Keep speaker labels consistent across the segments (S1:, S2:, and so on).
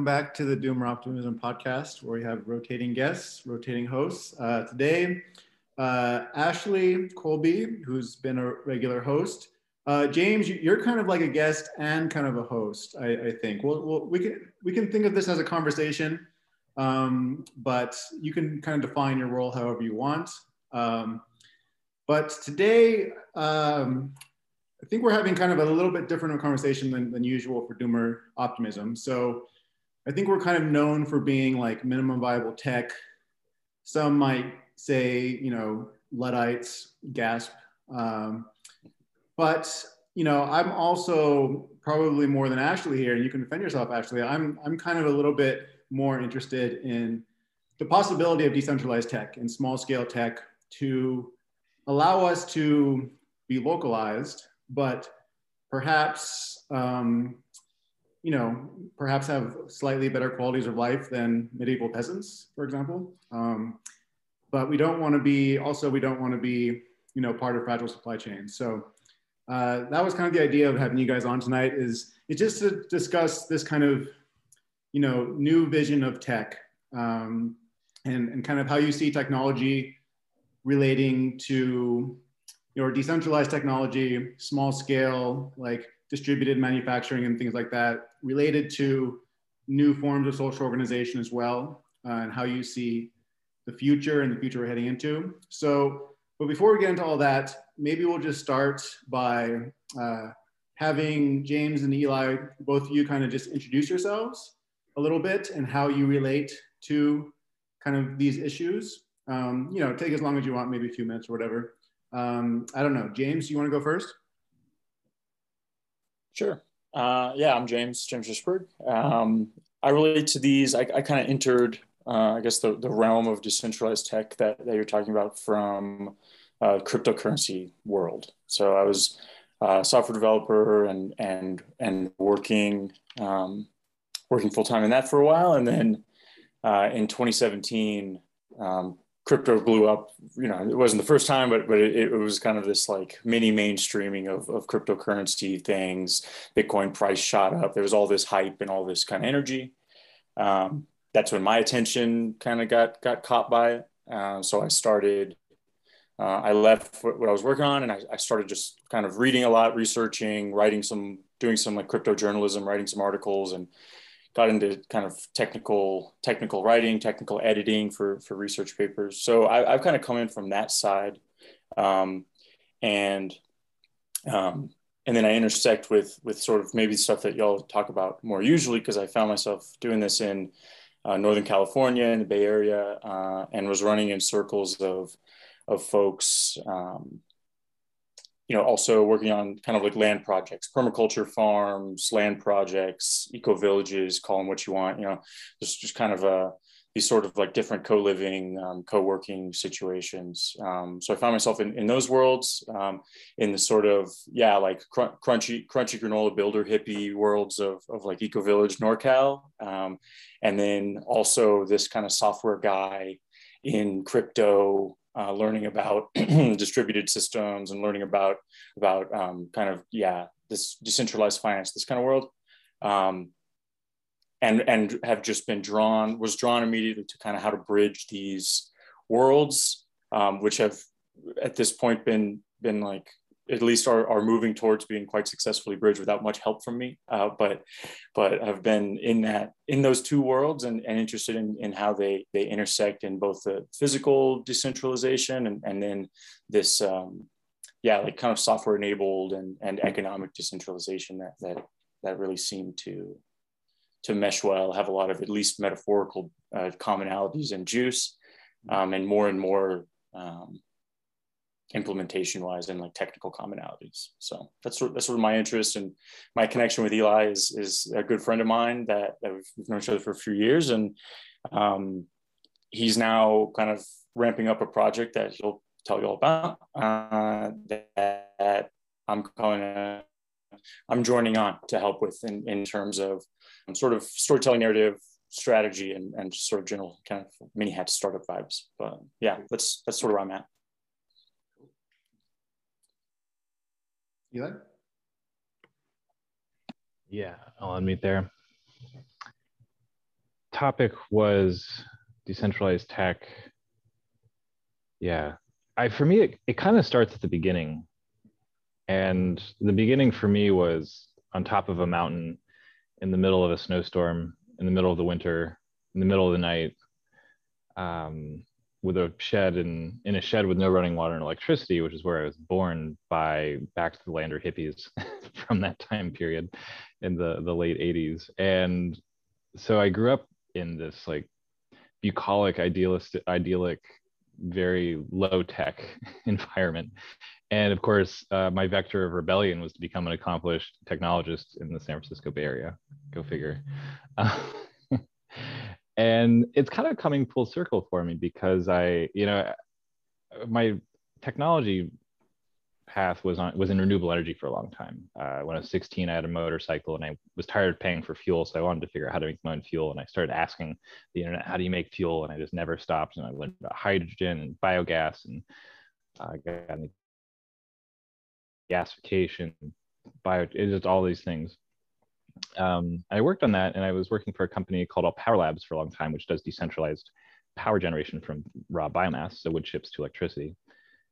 S1: welcome back to the Doomer Optimism podcast, where we have rotating guests, rotating hosts. Uh, today, uh, Ashley Colby, who's been a regular host. Uh, James, you're kind of like a guest and kind of a host, I, I think. Well, we can we can think of this as a conversation, um, but you can kind of define your role however you want. Um, but today, um, I think we're having kind of a little bit different of a conversation than, than usual for Doomer Optimism. So I think we're kind of known for being like minimum viable tech. Some might say, you know, Luddites, gasp. Um, but, you know, I'm also probably more than Ashley here, and you can defend yourself, Ashley. I'm, I'm kind of a little bit more interested in the possibility of decentralized tech and small scale tech to allow us to be localized but perhaps um, you know perhaps have slightly better qualities of life than medieval peasants, for example. Um, but we don't want to be also we don't want to be you know part of fragile supply chains. So uh, that was kind of the idea of having you guys on tonight. Is it's just to discuss this kind of you know new vision of tech um, and and kind of how you see technology relating to your decentralized technology, small scale, like distributed manufacturing and things like that, related to new forms of social organization as well, uh, and how you see the future and the future we're heading into. So, but before we get into all that, maybe we'll just start by uh, having James and Eli, both of you kind of just introduce yourselves a little bit and how you relate to kind of these issues. Um, you know, take as long as you want, maybe a few minutes or whatever. Um, I don't know. James, you want to go first?
S2: Sure. Uh, yeah, I'm James, James Risberg. Um, I relate to these. I, I kind of entered, uh, I guess, the, the realm of decentralized tech that, that you're talking about from uh, cryptocurrency world. So I was a software developer and and and working um, working full time in that for a while, and then uh, in 2017, um, crypto blew up you know it wasn't the first time but but it, it, was kind of this like mini mainstreaming of, of cryptocurrency things. Bitcoin price shot up. There was all this hype and all this kind of energy. Um, that's when my attention kind of got got caught by it. Uh, so i started uh, i left what i was working on and I, I started just kind of reading a lot researching writing some doing some like crypto journalism writing some articles and got into kind of technical technical writing, technical editing for for research papers. So I, have kind of come in from that side, um, and um, and then I intersect with with sort of maybe stuff that y'all talk about more usually because I found myself doing this in uh, Northern California in the Bay Area uh, and was running in circles of of folks um, you know, also working on kind of like land projects, permaculture farms, land projects, eco villages, call them what you want, you know, just, just kind of a, these sort of like different co-living, um, co-working situations. Um, so I found myself in, in those worlds, um, in the sort of, yeah, like cr- crunchy, crunchy granola builder hippie worlds of, of like eco village NorCal. Um, and then also this kind of software guy in crypto, uh, learning about distributed systems and learning about about um, kind of yeah this decentralized finance this kind of world. Um, and and have just been drawn was drawn immediately to kind of how to bridge these worlds um, which have at this point been been like at least are, are moving towards being quite successfully bridged without much help from me. Uh, but but have been in that in those two worlds and, and interested in, in how they they intersect in both the physical decentralization and, and then this um, yeah like kind of software enabled and, and economic decentralization that that that really seem to to mesh well, have a lot of at least metaphorical uh, commonalities and juice, um, and more and more um, implementation wise and like technical commonalities. So that's sort, that's sort of my interest and my connection with Eli is, is a good friend of mine that, that we've known each other for a few years. And um, he's now kind of ramping up a project that he'll tell you all about uh, that I'm calling I'm joining on to help with in, in terms of um, sort of storytelling narrative strategy and, and sort of general kind of mini hat startup vibes. But yeah, that's, that's sort of where I'm at.
S1: Eli?
S3: Yeah, I'll unmute there. topic was decentralized tech. Yeah, I for me it, it kind of starts at the beginning, and the beginning for me was on top of a mountain in the middle of a snowstorm in the middle of the winter in the middle of the night um, with a shed and in a shed with no running water and electricity, which is where I was born by back to the lander hippies from that time period in the, the late 80s. And so I grew up in this like bucolic, idealistic, idyllic, very low tech environment. And of course, uh, my vector of rebellion was to become an accomplished technologist in the San Francisco Bay Area. Go figure. Uh, and it's kind of coming full circle for me because I, you know, my technology path was on was in renewable energy for a long time. Uh, when I was 16, I had a motorcycle and I was tired of paying for fuel, so I wanted to figure out how to make my own fuel. And I started asking the internet, "How do you make fuel?" And I just never stopped. And I learned about hydrogen and biogas and uh, got gasification, bio, just all these things um, I worked on that and I was working for a company called All Power Labs for a long time, which does decentralized power generation from raw biomass, so wood chips to electricity,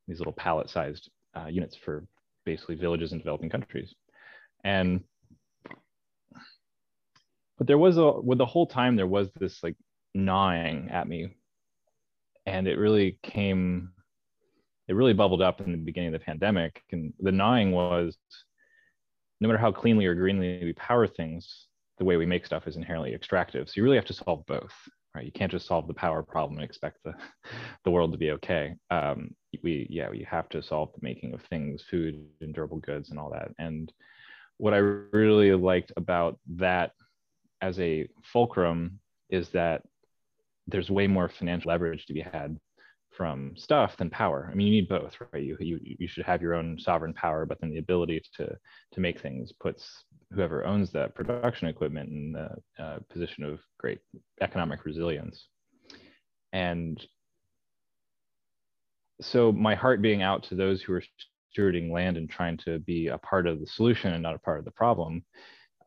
S3: these little pallet sized uh, units for basically villages in developing countries. And, but there was a, with the whole time, there was this like gnawing at me. And it really came, it really bubbled up in the beginning of the pandemic. And the gnawing was, no matter how cleanly or greenly we power things, the way we make stuff is inherently extractive. So you really have to solve both, right? You can't just solve the power problem and expect the, the world to be okay. Um, we, yeah, we have to solve the making of things, food and durable goods and all that. And what I really liked about that as a fulcrum is that there's way more financial leverage to be had from stuff than power. I mean, you need both, right? You, you, you should have your own sovereign power, but then the ability to, to make things puts whoever owns that production equipment in the uh, position of great economic resilience. And so my heart being out to those who are stewarding land and trying to be a part of the solution and not a part of the problem,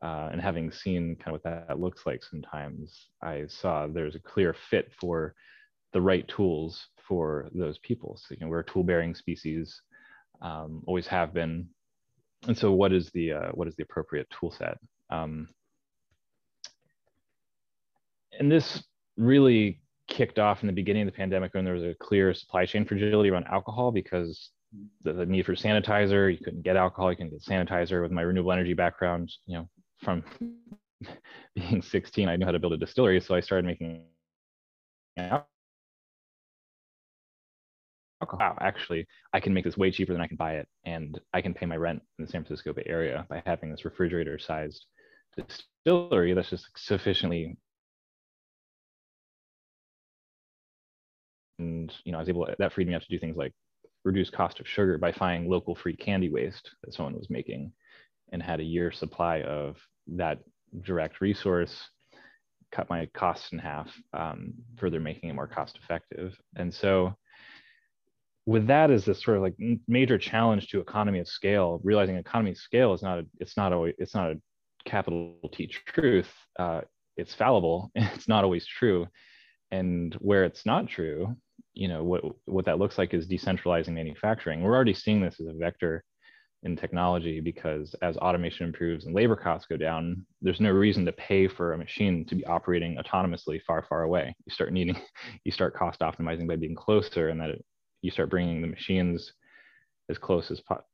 S3: uh, and having seen kind of what that looks like sometimes, I saw there's a clear fit for the right tools for those people. So, you know, we're a tool bearing species, um, always have been. And so what is the, uh, what is the appropriate tool set? Um, and this really kicked off in the beginning of the pandemic when there was a clear supply chain fragility around alcohol because the, the need for sanitizer, you couldn't get alcohol, you couldn't get sanitizer with my renewable energy background, you know, from being 16, I knew how to build a distillery. So I started making wow, actually, I can make this way cheaper than I can buy it, and I can pay my rent in the San Francisco Bay Area by having this refrigerator-sized distillery that's just sufficiently. And you know, I was able to, that freed me up to do things like reduce cost of sugar by finding local free candy waste that someone was making, and had a year supply of that direct resource cut my costs in half, um, further making it more cost effective. And so with that is this sort of like major challenge to economy of scale realizing economy of scale is not a it's not always it's not a capital t truth uh, it's fallible it's not always true. And where it's not true you know what what that looks like is decentralizing manufacturing. We're already seeing this as a vector in technology because as automation improves and labor costs go down there's no reason to pay for a machine to be operating autonomously far far away. You start needing you start cost optimizing by being closer and that you start bringing the machines as close as possible.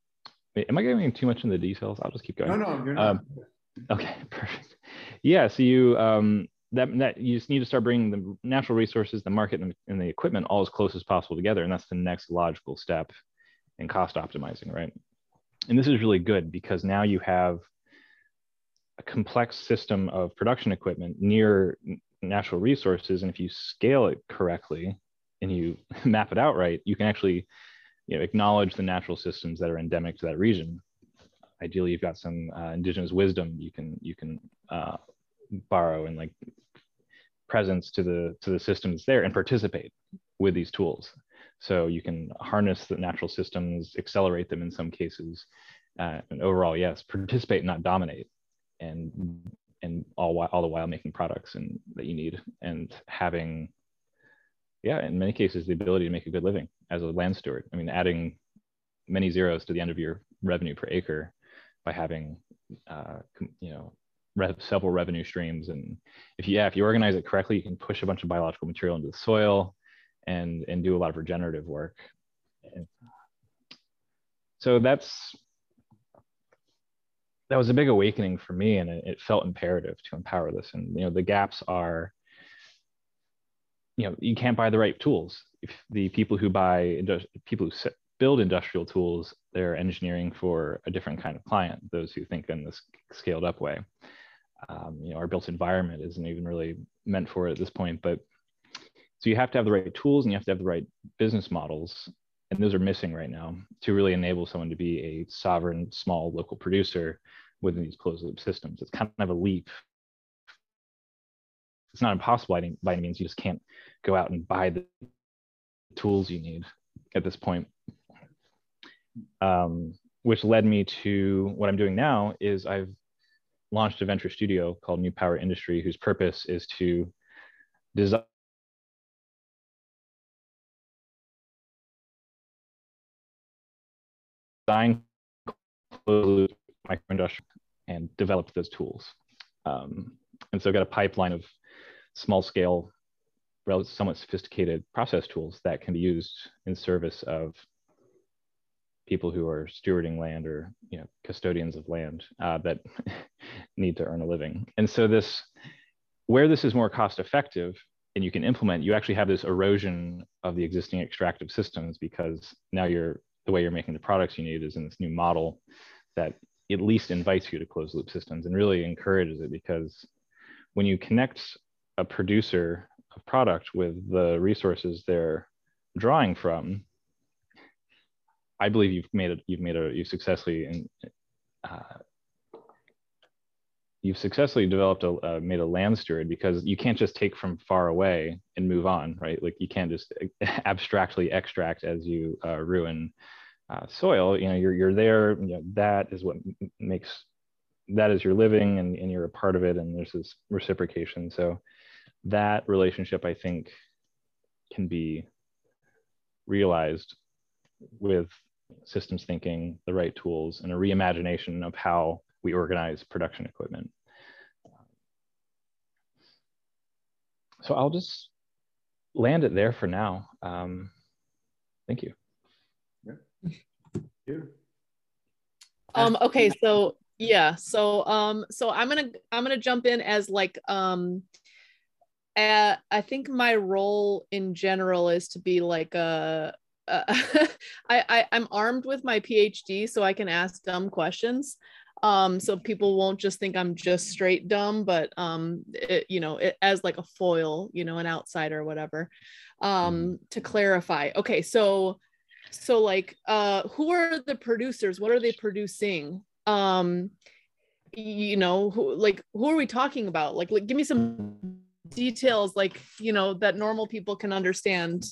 S3: Am I getting too much in the details? I'll just keep going.
S1: No, no, you're not. Um,
S3: okay, perfect. Yeah, so you um, that that you just need to start bringing the natural resources, the market, and, and the equipment all as close as possible together, and that's the next logical step in cost optimizing, right? And this is really good because now you have a complex system of production equipment near natural resources, and if you scale it correctly, and you map it out right, you can actually you know, acknowledge the natural systems that are endemic to that region. Ideally, you've got some uh, indigenous wisdom you can you can uh, borrow and like presence to the to the systems there and participate with these tools. So you can harness the natural systems, accelerate them in some cases, uh, and overall, yes, participate, not dominate. And and all all the while making products and that you need and having yeah in many cases the ability to make a good living as a land steward. I mean adding many zeros to the end of your revenue per acre by having uh, you know rev, several revenue streams. And if you yeah if you organize it correctly you can push a bunch of biological material into the soil and and do a lot of regenerative work. And so that's that was a big awakening for me and it, it felt imperative to empower this. And you know the gaps are you know you can't buy the right tools. If the people who buy people who build industrial tools they're engineering for a different kind of client those who think in this scaled up way. Um, you know our built environment isn't even really meant for it at this point but so you have to have the right tools and you have to have the right business models and those are missing right now to really enable someone to be a sovereign small local producer within these closed loop systems. It's kind of a leap it's not impossible by any, by any means you just can't go out and buy the tools you need at this point um, which led me to what i'm doing now is i've launched a venture studio called new power industry whose purpose is to design design closed microindustry and developed those tools. Um, and so I've got a pipeline of small scale, somewhat sophisticated process tools that can be used in service of people who are stewarding land or you know custodians of land uh, that need to earn a living. And so this, where this is more cost effective and you can implement, you actually have this erosion of the existing extractive systems because now you're the way you're making the products you need is in this new model that at least invites you to closed loop systems and really encourages it because when you connect a producer of product with the resources they're drawing from i believe you've made it you've made a you've successfully uh, you've successfully developed a uh, made a land steward because you can't just take from far away and move on right? Like you can't just abstractly extract as you uh, ruin uh, soil. You know you're, you're there you know, that is what makes that is your living and, and you're a part of it and there's this reciprocation. So that relationship i think can be realized with systems thinking the right tools and a reimagination of how we organize production equipment. So I'll just land it there for now. Um, thank you.
S1: Yeah.
S4: Um, okay, so yeah, so um, so I'm gonna I'm gonna jump in as like um, uh, I think my role in general is to be like a uh, I, I I'm armed with my PhD, so I can ask dumb questions. Um so people won't just think i'm just straight dumb but um it, you know it, as like a foil you know an outsider or whatever um mm-hmm. to clarify. Okay so so like uh who are the producers? What are they producing? Um you know who like who are we talking about? Like, like give me some details like you know that normal people can understand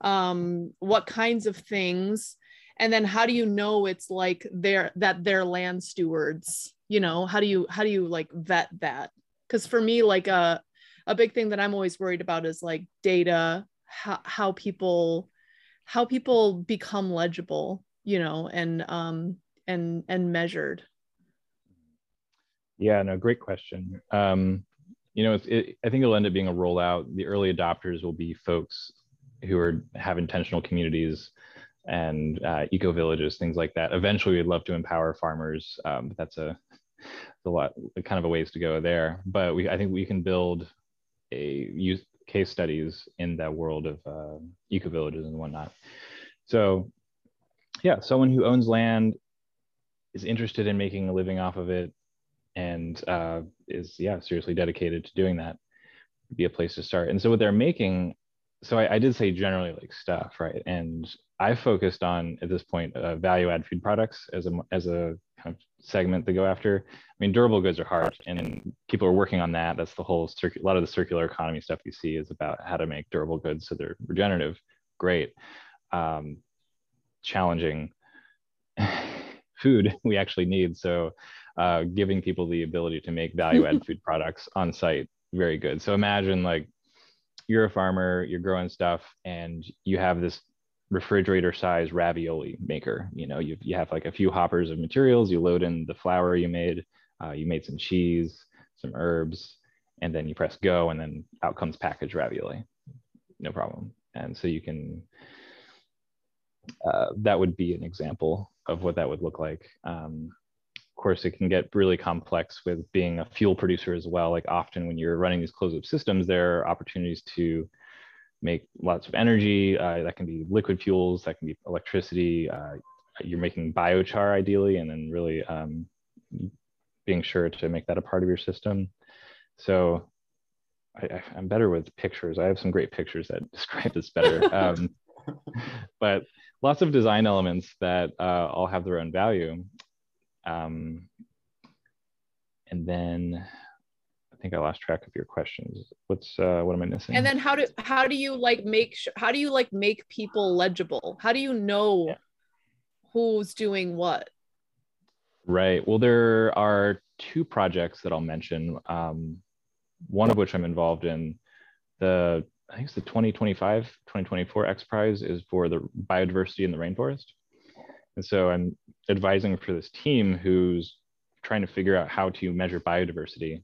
S4: um what kinds of things. And then how do you know it's like they're that they're land stewards? You know how do you how do you like vet that? Because for me like a uh, a big thing that i'm always worried about is like data how, how people how people become legible you know and um and and measured.
S3: Yeah no great question. Um you know it, i think it'll end up being a rollout the early adopters will be folks who are have intentional communities and uh, eco villages, things like that. Eventually, we'd love to empower farmers, um, but that's a, a lot, kind of a ways to go there. But we, I think we can build a use case studies in that world of uh, eco villages and whatnot. So, yeah, someone who owns land is interested in making a living off of it, and uh, is yeah seriously dedicated to doing that. Be a place to start. And so, what they're making so I, I, did say generally like stuff, right? And I focused on at this point uh, value add food products as a as a kind of segment to go after. I mean, durable goods are hard, and people are working on that. That's the whole circuit. A lot of the circular economy stuff you see is about how to make durable goods so they're regenerative. Great, um, challenging food we actually need. So uh, giving people the ability to make value add food products on site very good. So imagine like you're a farmer you're growing stuff and you have this refrigerator size ravioli maker. You know you, you have like a few hoppers of materials you load in the flour you made uh, you made some cheese some herbs and then you press go and then out comes packaged ravioli. No problem. And so you can uh, that would be an example of what that would look like. Um, course it can get really complex with being a fuel producer as well like often when you're running these closed loop systems there are opportunities to make lots of energy uh, that can be liquid fuels that can be electricity uh, you're making biochar ideally and then really um, being sure to make that a part of your system so I, am better with pictures. I have some great pictures that describe this better. Um, but lots of design elements that uh, all have their own value. Um, and then I think I lost track of your questions. What's uh, what am I missing?
S4: And then how do how do you like make how do you like make people legible? How do you know yeah. who's doing what?
S3: Right. Well, there are two projects that I'll mention. Um, one of which I'm involved in. The I think it's the 2025 2024 X Prize is for the biodiversity in the rainforest. And so I'm advising for this team who's trying to figure out how to measure biodiversity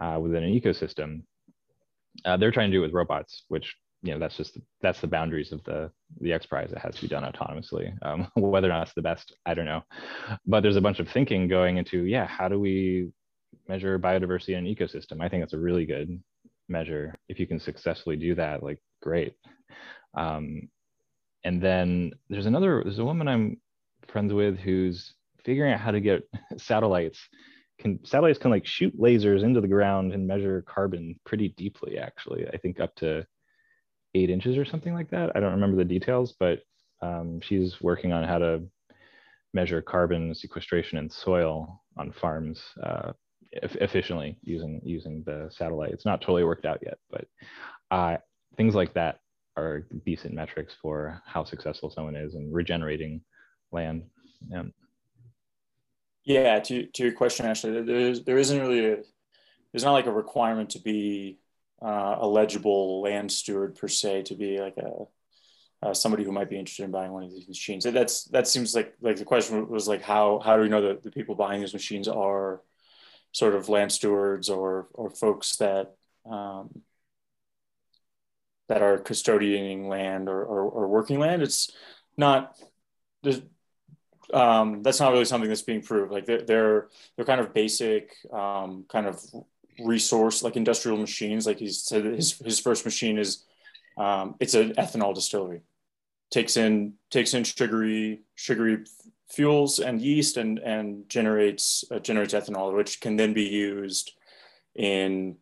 S3: uh, within an ecosystem. Uh, they're trying to do it with robots, which you know that's just that's the boundaries of the the X Prize. It has to be done autonomously. Um, whether or not it's the best, I don't know. But there's a bunch of thinking going into yeah, how do we measure biodiversity in an ecosystem. I think it's a really good measure. If you can successfully do that, like great. Um, and then there's another, there's a woman I'm friends with who's figuring out how to get satellites. Can satellites can like shoot lasers into the ground and measure carbon pretty deeply, actually. I think up to eight inches or something like that. I don't remember the details, but um, she's working on how to measure carbon sequestration in soil on farms uh, efficiently using using the satellite. It's not totally worked out yet, but uh, things like that are decent metrics for how successful someone is in regenerating land.
S2: Yeah. Yeah. To, to your question, actually, there's, there isn't really a, there's not like a requirement to be uh, a legible land steward per se to be like a uh, somebody who might be interested in buying one of these machines. That's that seems like like the question was like how how do we know that the people buying these machines are sort of land stewards or or folks that um, that are custodying land or, or, or, working land. It's not um, that's not really something that's being proved. Like they're they're, they're kind of basic um, kind of resource like industrial machines. Like he said, his his first machine is um, it's an ethanol distillery. Takes in takes in sugary sugary fuels and yeast and, and generates, uh, generates ethanol, which can then be used in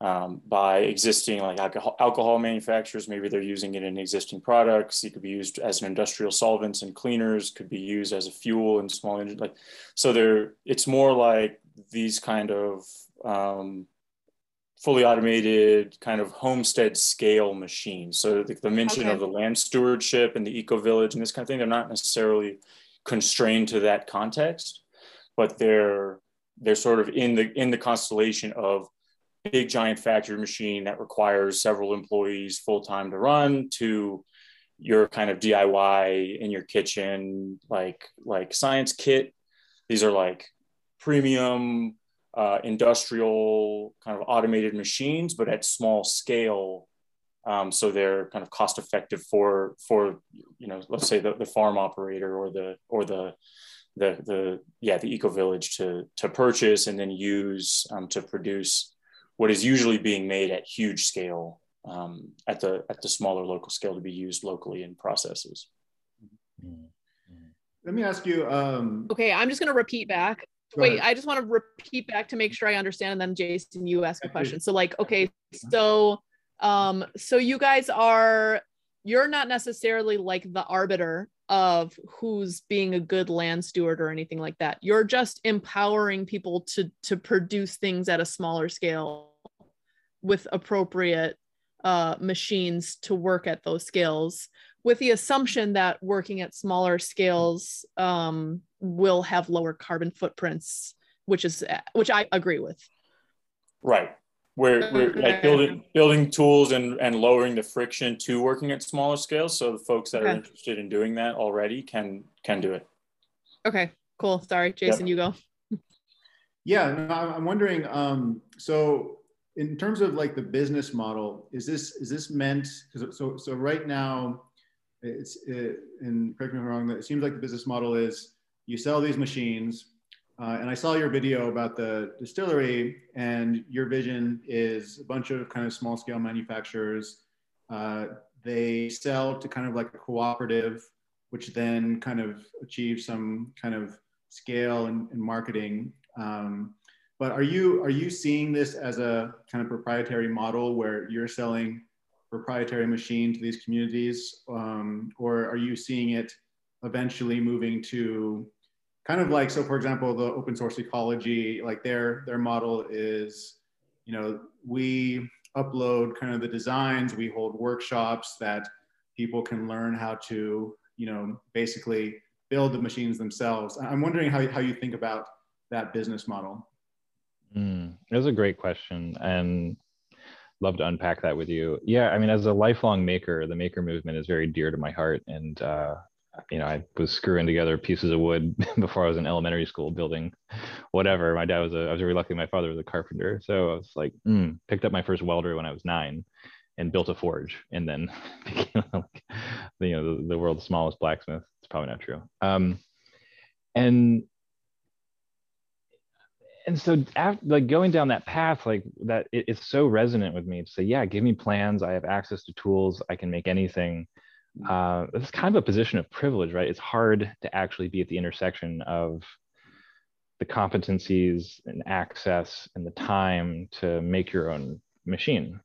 S2: um, by existing like alcohol, alcohol manufacturers. Maybe they're using it in existing products. It could be used as an industrial solvents and cleaners. Could be used as a fuel in small engine. Like so, there. It's more like these kind of um, fully automated kind of homestead scale machines. So the, the mention okay. of the land stewardship and the eco village and this kind of thing, they're not necessarily constrained to that context, but they're they're sort of in the in the constellation of big giant factory machine that requires several employees full time to run to your kind of DIY in your kitchen like like science kit. These are like premium uh, industrial kind of automated machines, but at small scale um, so they're kind of cost effective for for you know let's say the, the farm operator or the or the the the yeah the eco village to to purchase and then use um, to produce what is usually being made at huge scale um, at the at the smaller local scale to be used locally in processes.
S1: Let me ask you. Um...
S4: Okay, I'm just going to repeat back. Wait. I just want to repeat back to make sure I understand, and then Jason, you ask a question. So, like, okay, so um, so you guys are you're not necessarily like the arbiter of who's being a good land steward or anything like that. You're just empowering people to to produce things at a smaller scale with appropriate uh, machines to work at those scales with the assumption that working at smaller scales um, will have lower carbon footprints which is which I agree with.
S2: Right. We're, we're like building building tools and, and lowering the friction to working at smaller scales. So the folks that okay. are interested in doing that already can can do it.
S4: Okay, cool. Sorry, Jason, yep. you go.
S1: Yeah, no, I'm wondering. Um, so in terms of like the business model, is this is this meant? Because So so right now, it's it, and correct me if I'm wrong. It seems like the business model is you sell these machines uh, and I saw your video about the distillery, and your vision is a bunch of kind of small scale manufacturers. Uh, they sell to kind of like a cooperative, which then kind of achieves some kind of scale and, and marketing. Um, but are you are you seeing this as a kind of proprietary model where you're selling proprietary machine to these communities, um, or are you seeing it eventually moving to kind of like so for example the open source ecology like their their model is you know we upload kind of the designs we hold workshops that people can learn how to you know basically build the machines themselves. I'm wondering how, how you think about that business model
S3: mm, that's a great question and love to unpack that with you yeah i mean as a lifelong maker the maker movement is very dear to my heart and uh, you know, I was screwing together pieces of wood before I was in elementary school building whatever. My dad was a, I was very lucky. My father was a carpenter. So I was like, mm, picked up my first welder when I was nine and built a forge and then became like, you know, the, the, world's smallest blacksmith. It's probably not true. Um, and, and so after like going down that path, like that, it, it's so resonant with me to say, yeah, give me plans. I have access to tools. I can make anything uh, it's kind of a position of privilege, right? It's hard to actually be at the intersection of the competencies and access and the time to make your own machine.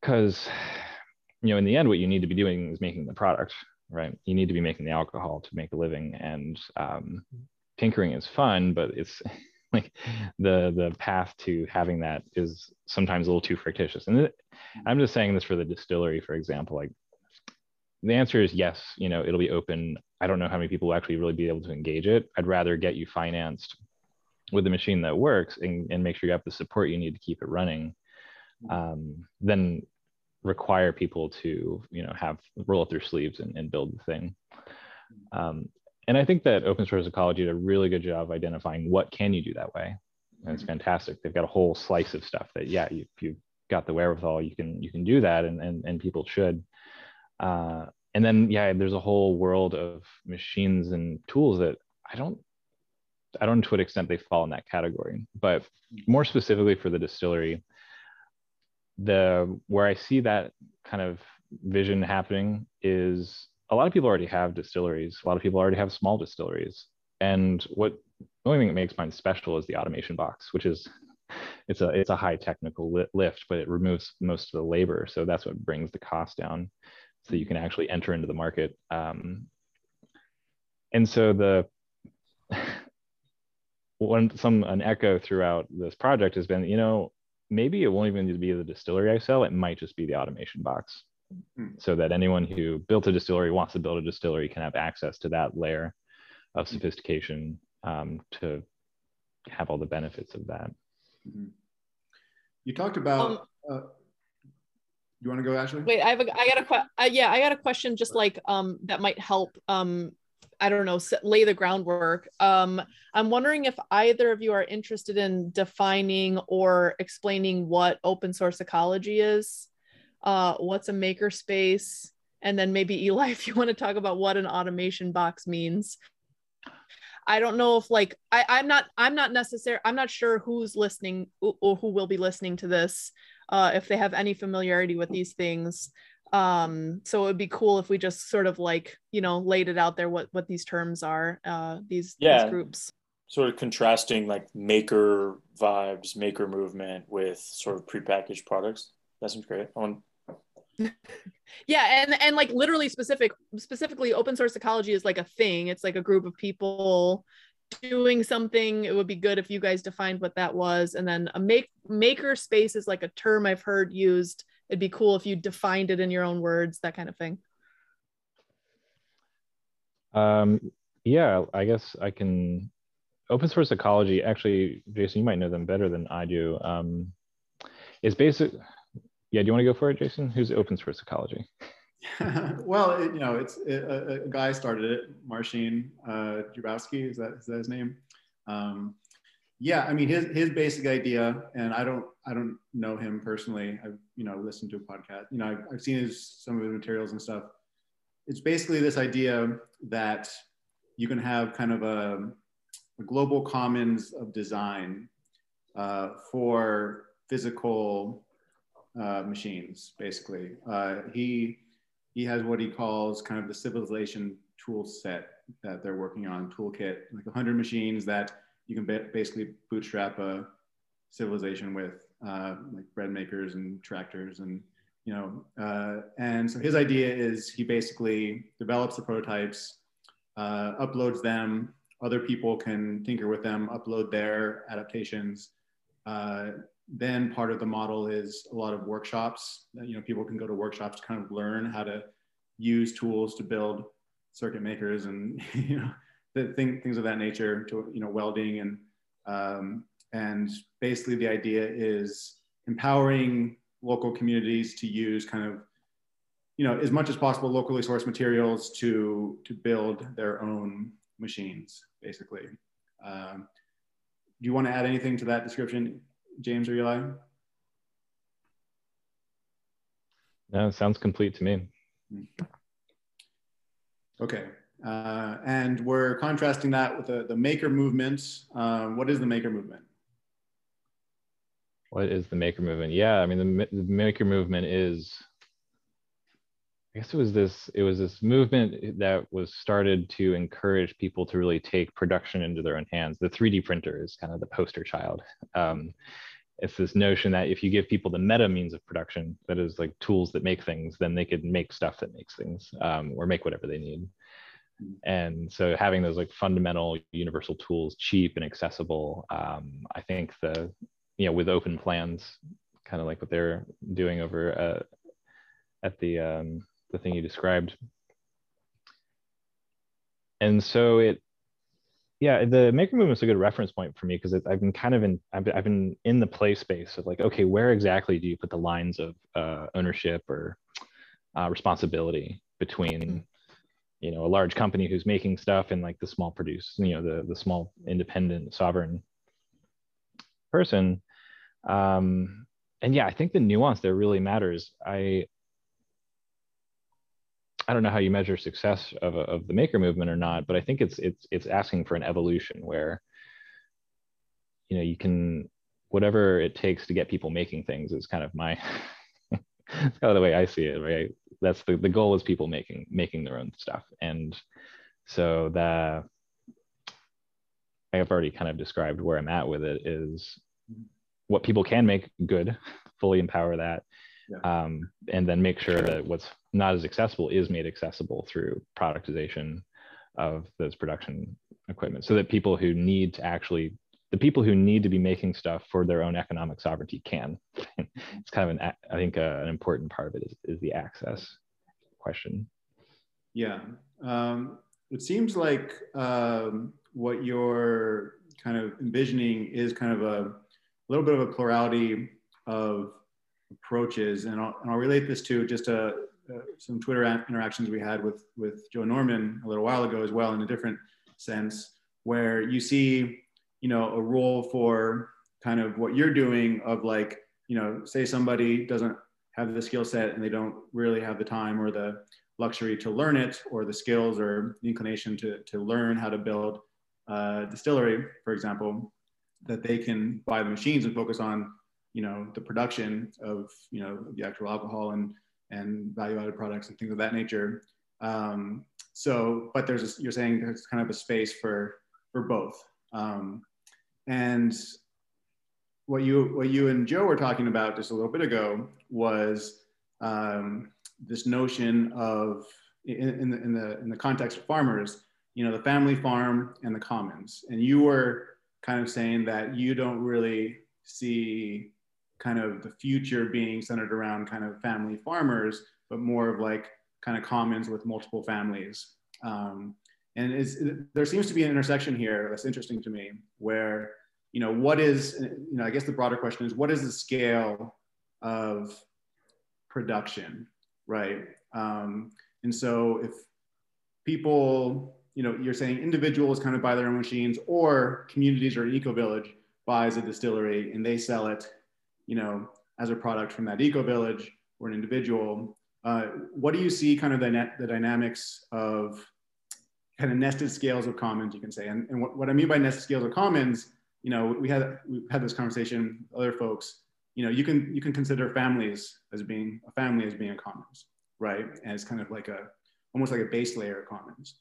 S3: Because, um, you know, in the end, what you need to be doing is making the product, right? You need to be making the alcohol to make a living. And um, tinkering is fun, but it's like the the path to having that is sometimes a little too fictitious and i'm just saying this for the distillery for example like the answer is yes you know it'll be open. I don't know how many people will actually really be able to engage it. I'd rather get you financed with a machine that works and, and make sure you have the support you need to keep it running um, than require people to you know have roll up their sleeves and, and build the thing. Um, and I think that open source ecology did a really good job identifying what can you do that way. And it's mm-hmm. fantastic. They've got a whole slice of stuff that, yeah, you, if you've got the wherewithal, you can you can do that, and and, and people should. Uh, and then yeah, there's a whole world of machines and tools that I don't I don't know to what extent they fall in that category, but more specifically for the distillery, the where I see that kind of vision happening is a lot of people already have distilleries. A lot of people already have small distilleries. And what the only thing that makes mine special is the automation box, which is it's a it's a high technical lift, but it removes most of the labor. So that's what brings the cost down, so you can actually enter into the market. Um, and so the one some an echo throughout this project has been, you know, maybe it won't even need to be the distillery I sell. It might just be the automation box Hmm. so that anyone who built a distillery wants to build a distillery can have access to that layer of hmm. sophistication um, to have all the benefits of that. Mm-hmm.
S1: You talked about. Um, uh, you want to go, Ashley?
S4: Wait, I have a, I got a question. Uh, yeah, I got a question just like um, that might help. Um, I don't know, lay the groundwork. Um, I'm wondering if either of you are interested in defining or explaining what open source ecology is uh, what's a makerspace, and then maybe Eli, if you want to talk about what an automation box means. I don't know if like I, I'm not I'm not necessary I'm not sure who's listening or who will be listening to this uh, if they have any familiarity with these things. Um, so it would be cool if we just sort of like you know laid it out there what what these terms are uh, these, yeah. these groups.
S2: Sort of contrasting like maker vibes, maker movement with sort of prepackaged products. That seems great. I want
S4: yeah and and like literally specific specifically open source ecology is like a thing it's like a group of people doing something it would be good if you guys defined what that was and then a make maker space is like a term i've heard used it'd be cool if you defined it in your own words that kind of thing
S3: um yeah, I guess I can. Open source ecology, actually, Jason, you might know them better than I do. Um, is basic. Yeah, do you want to go for it, Jason? Who's open source ecology?
S1: well, it, you know, it's it, a, a, guy started it, Marcin uh, Jabowski. Is that is that his name? Um, yeah, I mean, his his basic idea, and I don't I don't know him personally. I've you know listened to a podcast. You know, I've, I've seen his some of his materials and stuff. It's basically this idea that you can have kind of a, a global commons of design uh, for physical uh, machines, basically. Uh, he, he has what he calls kind of the civilization tool set that they're working on, toolkit, like 100 machines that you can basically bootstrap a civilization with, uh, like bread makers and tractors and you know, uh, and so his idea is he basically develops the prototypes, uh, uploads them. Other people can tinker with them, upload their adaptations. Then part of the model is a lot of workshops. You know, people can go to workshops to kind of learn how to use tools to build circuit makers and you know the thing, things of that nature. To you know, welding and um, and basically the idea is empowering local communities to use kind of you know, as much as possible locally sourced materials to, to build their own machines, basically. Um, do you want to add anything to that description, James or Eli?
S3: No, it sounds complete to me.
S1: Okay. Uh, and we're contrasting that with the, the maker movement. Uh, what is the maker movement?
S3: What is the maker movement? Yeah, I mean, the, the maker movement is I guess it was this it was this movement that was started to encourage people to really take production into their own hands. The 3D printer is kind of the poster child. Um, it's this notion that if you give people the meta means of production, that is like tools that make things, then they could make stuff that makes things um, or make whatever they need. And so having those like fundamental universal tools, cheap and accessible, um, I think the you know with open plans, kind of like what they're doing over uh, at the um, the thing you described. And so it, yeah, the maker movement is a good reference point for me because I've been kind of in, I've been, I've been in the play space of like, okay, where exactly do you put the lines of uh, ownership or uh, responsibility between, you know, a large company who's making stuff and like the small produce, you know, the the small independent sovereign person. Um, and yeah, I think the nuance there really matters. I I don't know how you measure success of, of the maker movement or not, but I think it's it's it's asking for an evolution where you know you can whatever it takes to get people making things is kind of my kind of the way I see it, right? That's the, the goal is people making making their own stuff. And so the I have already kind of described where I'm at with it is what people can make good, fully empower that yeah. um, and then make sure that what's not as accessible is made accessible through productization of those production equipment so that people who need to actually the people who need to be making stuff for their own economic sovereignty can. It's kind of an i think uh, an important part of it is, is the access question.
S1: Yeah. Um, it seems like um, what you're kind of envisioning is kind of a, a little bit of a plurality of approaches. And I'll, and I'll relate this to just a, uh, uh, some Twitter interactions we had with, with Joe Norman a little while ago as well in a different sense, where you see, you know, a role for kind of what you're doing of like, you know, say somebody doesn't have the skill set and they don't really have the time or the luxury to learn it or the skills or the inclination to, to learn how to build a distillery, for example, that they can buy the machines and focus on you know the production of you know the actual alcohol and and value added products and things of that nature. Um, so, but there's a, you're saying there's kind of a space for for both. Um, and what you what you and Joe were talking about just a little bit ago was um, this notion of in, in, the, in the in the context of farmers, you know, the family farm and the commons. And you were kind of saying that you don't really see kind of the future being centered around kind of family farmers, but more of like kind of commons with multiple families. Um, and is there seems to be an intersection here that's interesting to me where you know what is you know i guess the broader question is what is the scale of production right um, and so if people you know you're saying individuals kind of buy their own machines or communities or an eco village buys a distillery and they sell it you know as a product from that eco village or an individual uh, what do you see kind of the, the dynamics of kind of nested scales of commons, you can say. And, and what, what I mean by nested scales of commons, you know, we had we had this conversation with other folks. You know, you can you can consider families as being a family as being a commons, right? As kind of like a almost like a base layer of commons.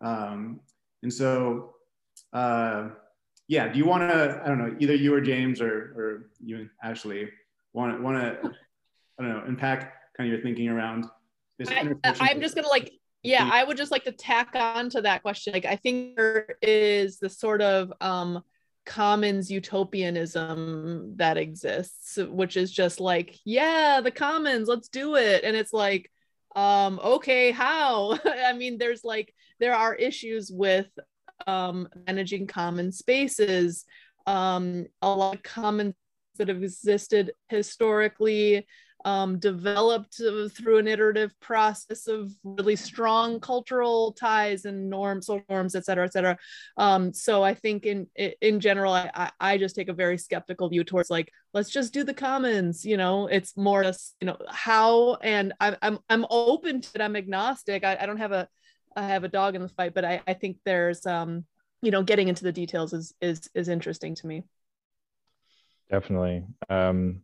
S1: Um, and so, uh, yeah, do you want to? I don't know, either you or James or or you and Ashley want to want to I don't know unpack kind of your thinking around
S4: this. I, I'm just gonna like yeah i would just like to tack on to that question like i think there is the sort of um commons utopianism that exists which is just like yeah the commons let's do it and it's like um okay how i mean there's like there are issues with um managing common spaces um a lot of commons that have existed historically um, developed through an iterative process of really strong cultural ties and norms, social norms, et cetera, et cetera. Um, so I think in in general, I, I just take a very skeptical view towards like, let's just do the commons. You know, it's more just you know how, and I'm I'm I'm open to it. I'm agnostic. I, I don't have a I have a dog in the fight, but I I think there's um you know getting into the details is is is interesting to me.
S3: Definitely. Um,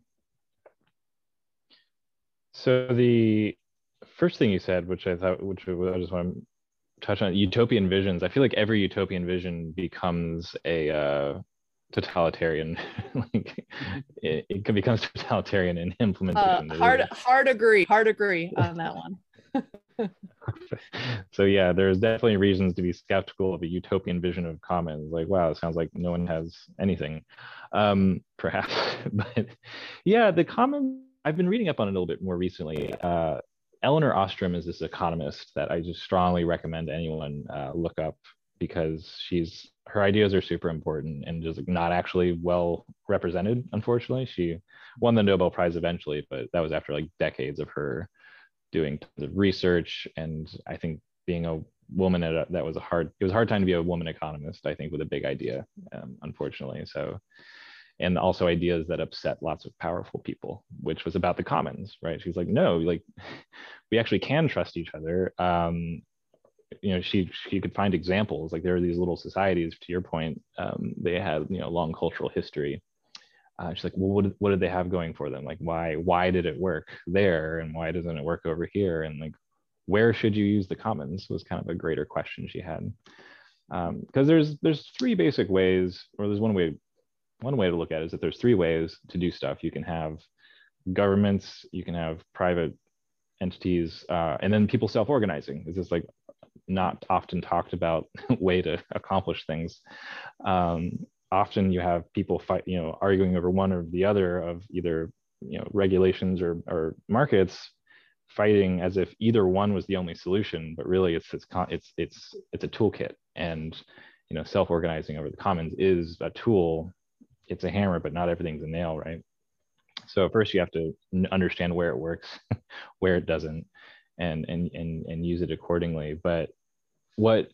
S3: so the first thing you said, which I thought, which I just want to touch on, utopian visions. I feel like every utopian vision becomes a uh, totalitarian. like it, it becomes totalitarian in implementation.
S4: Uh, hard, hard agree. Hard agree on that one.
S3: so yeah, there's definitely reasons to be skeptical of a utopian vision of commons. Like, wow, it sounds like no one has anything. Um, perhaps, but yeah, the commons I've been reading up on it a little bit more recently. Uh, Elinor Ostrom is this economist that I just strongly recommend anyone uh, look up because she's her ideas are super important and just not actually well represented. Unfortunately, she won the Nobel Prize eventually, but that was after like decades of her doing tons of research. And I think being a woman at a, that was a hard it was a hard time to be a woman economist. I think with a big idea, um, unfortunately. So and also ideas that upset lots of powerful people, which was about the commons, right? She's like, no, like we actually can trust each other. Um, you know, she she could find examples. Like there are these little societies. To your point, um, they had you know long cultural history. Uh, she's like, well, what what did they have going for them? Like, why why did it work there, and why doesn't it work over here? And like, where should you use the commons? Was kind of a greater question she had because um, there's there's three basic ways, or there's one way one way to look at it is that there's three ways to do stuff. You can have governments, you can have private entities, uh, and then people self-organizing. This Is like not often talked about way to accomplish things? Um, often you have people fight, you know, arguing over one or the other of either you know regulations or, or markets fighting as if either one was the only solution but really it's it's it's it's it's a toolkit and you know self-organizing over the commons is a tool it's a hammer, but not everything's a nail, right? So first you have to understand where it works, where it doesn't, and and and and use it accordingly. But what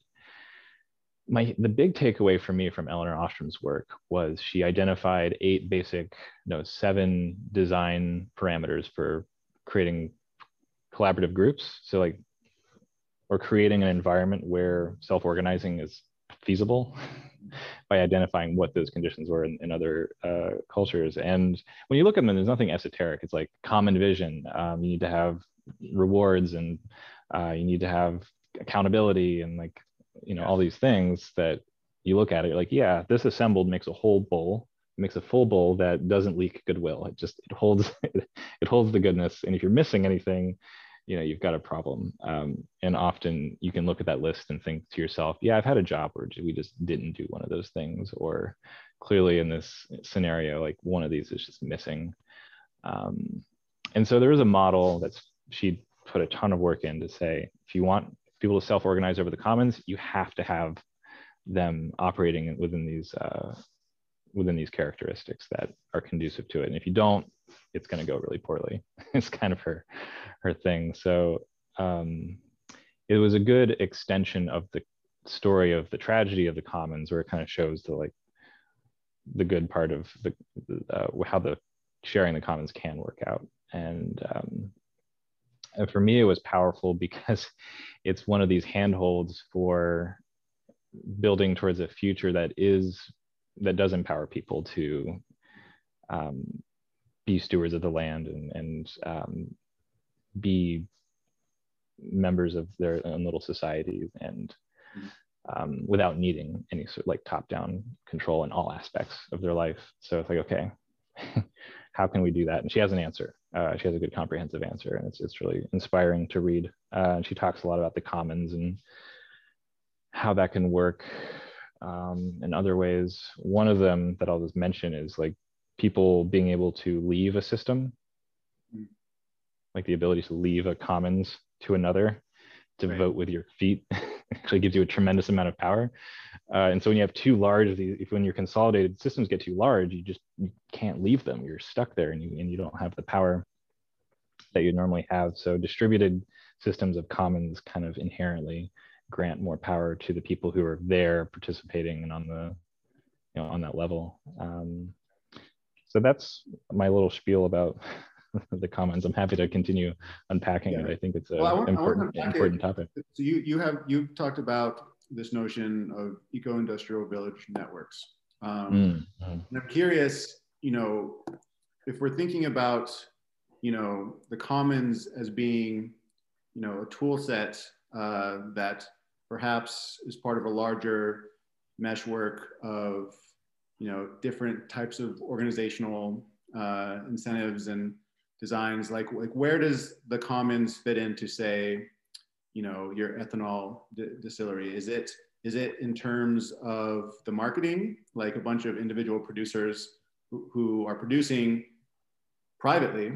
S3: my the big takeaway for me from Elinor Ostrom's work was she identified eight basic, no, seven design parameters for creating collaborative groups. So like, or creating an environment where self-organizing is feasible by identifying what those conditions were in, in other uh, cultures. And when you look at them, there's nothing esoteric. It's like common vision. Um, you need to have rewards and uh, you need to have accountability and like, you know, all these things that you look at it like, yeah, this assembled makes a whole bowl it makes a full bowl that doesn't leak goodwill. It just, it holds, it holds the goodness. And if you're missing anything, you know you've got a problem um, and often you can look at that list and think to yourself yeah i've had a job where we just didn't do one of those things or clearly in this scenario like one of these is just missing um, and so there is a model that's she put a ton of work in to say if you want people to self-organize over the commons, you have to have them operating within these uh, within these characteristics that are conducive to it. And if you don't, it's going to go really poorly. it's kind of her her thing. So um, it was a good extension of the story of the tragedy of the commons, where it kind of shows the like the good part of the uh, how the sharing the commons can work out. And, um, for me, it was powerful because it's one of these handholds for building towards a future that is that does empower people to um, be stewards of the land and, and um, be members of their own little society and um, without needing any sort of like top-down control in all aspects of their life. So it's like, okay, how can we do that? And she has an answer. Uh, she has a good comprehensive answer, and it's it's really inspiring to read. Uh, and she talks a lot about the commons and how that can work um, in other ways. One of them that I'll just mention is like people being able to leave a system, like the ability to leave a commons to another, to right. vote with your feet, actually gives you a tremendous amount of power. Uh, and so when you have too large, if when your consolidated systems get too large, you just you can't leave them. You're stuck there, and you and you don't have the power that you normally have. So distributed systems of commons kind of inherently grant more power to the people who are there participating and on the you know on that level um, so that's my little spiel about the commons i'm happy to continue unpacking yeah. it i think it's an well, important important topic
S1: so you you have you talked about this notion of eco-industrial village networks um, mm-hmm. and i'm curious you know if we're thinking about you know the commons as being you know a tool set uh, that perhaps is part of a larger meshwork of you know different types of organizational uh, incentives and designs like like where does the commons fit into say you know your ethanol distillery is it is it in terms of the marketing like a bunch of individual producers who, who are producing privately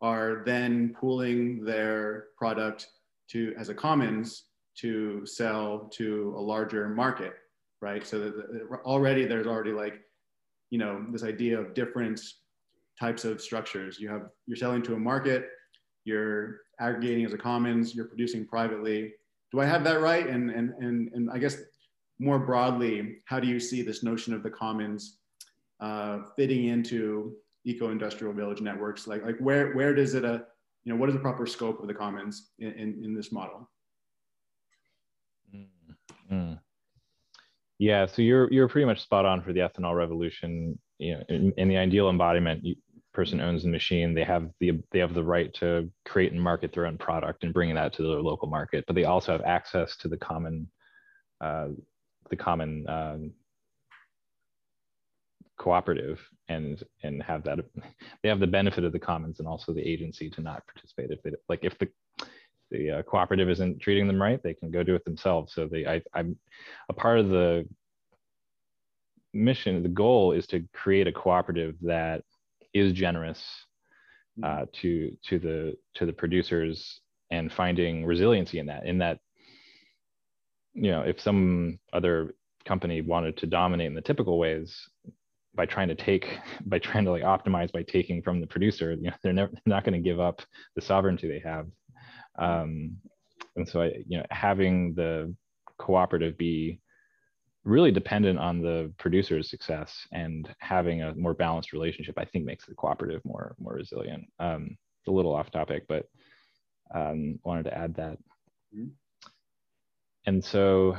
S1: are then pooling their product to as a commons to sell to a larger market, right? So that already there's already like, you know, this idea of different types of structures. You have you're selling to a market, you're aggregating as a commons, you're producing privately. Do I have that right? And and and and I guess more broadly, how do you see this notion of the commons uh, fitting into eco-industrial village networks? Like like where where does it uh, you know what is the proper scope of the commons in, in, in this model?
S3: Mm. Yeah, so you're you're pretty much spot on for the ethanol revolution. You know, in, in the ideal embodiment, person owns the machine. They have the they have the right to create and market their own product and bring that to their local market. But they also have access to the common, uh, the common um, cooperative and and have that they have the benefit of the commons and also the agency to not participate if they like if the the uh, cooperative isn't treating them right, they can go do it themselves. So they, I, I'm a part of the mission. The goal is to create a cooperative that is generous uh, to to the to the producers and finding resiliency in that. In that, you know, if some other company wanted to dominate in the typical ways by trying to take by trying to like optimize by taking from the producer you know they're never they're not going to give up the sovereignty they have um, and so I, you know, having the cooperative be really dependent on the producer's success and having a more balanced relationship, I think makes the cooperative more more resilient. Um, it's a little off topic, but um, wanted to add that. Mm-hmm. And so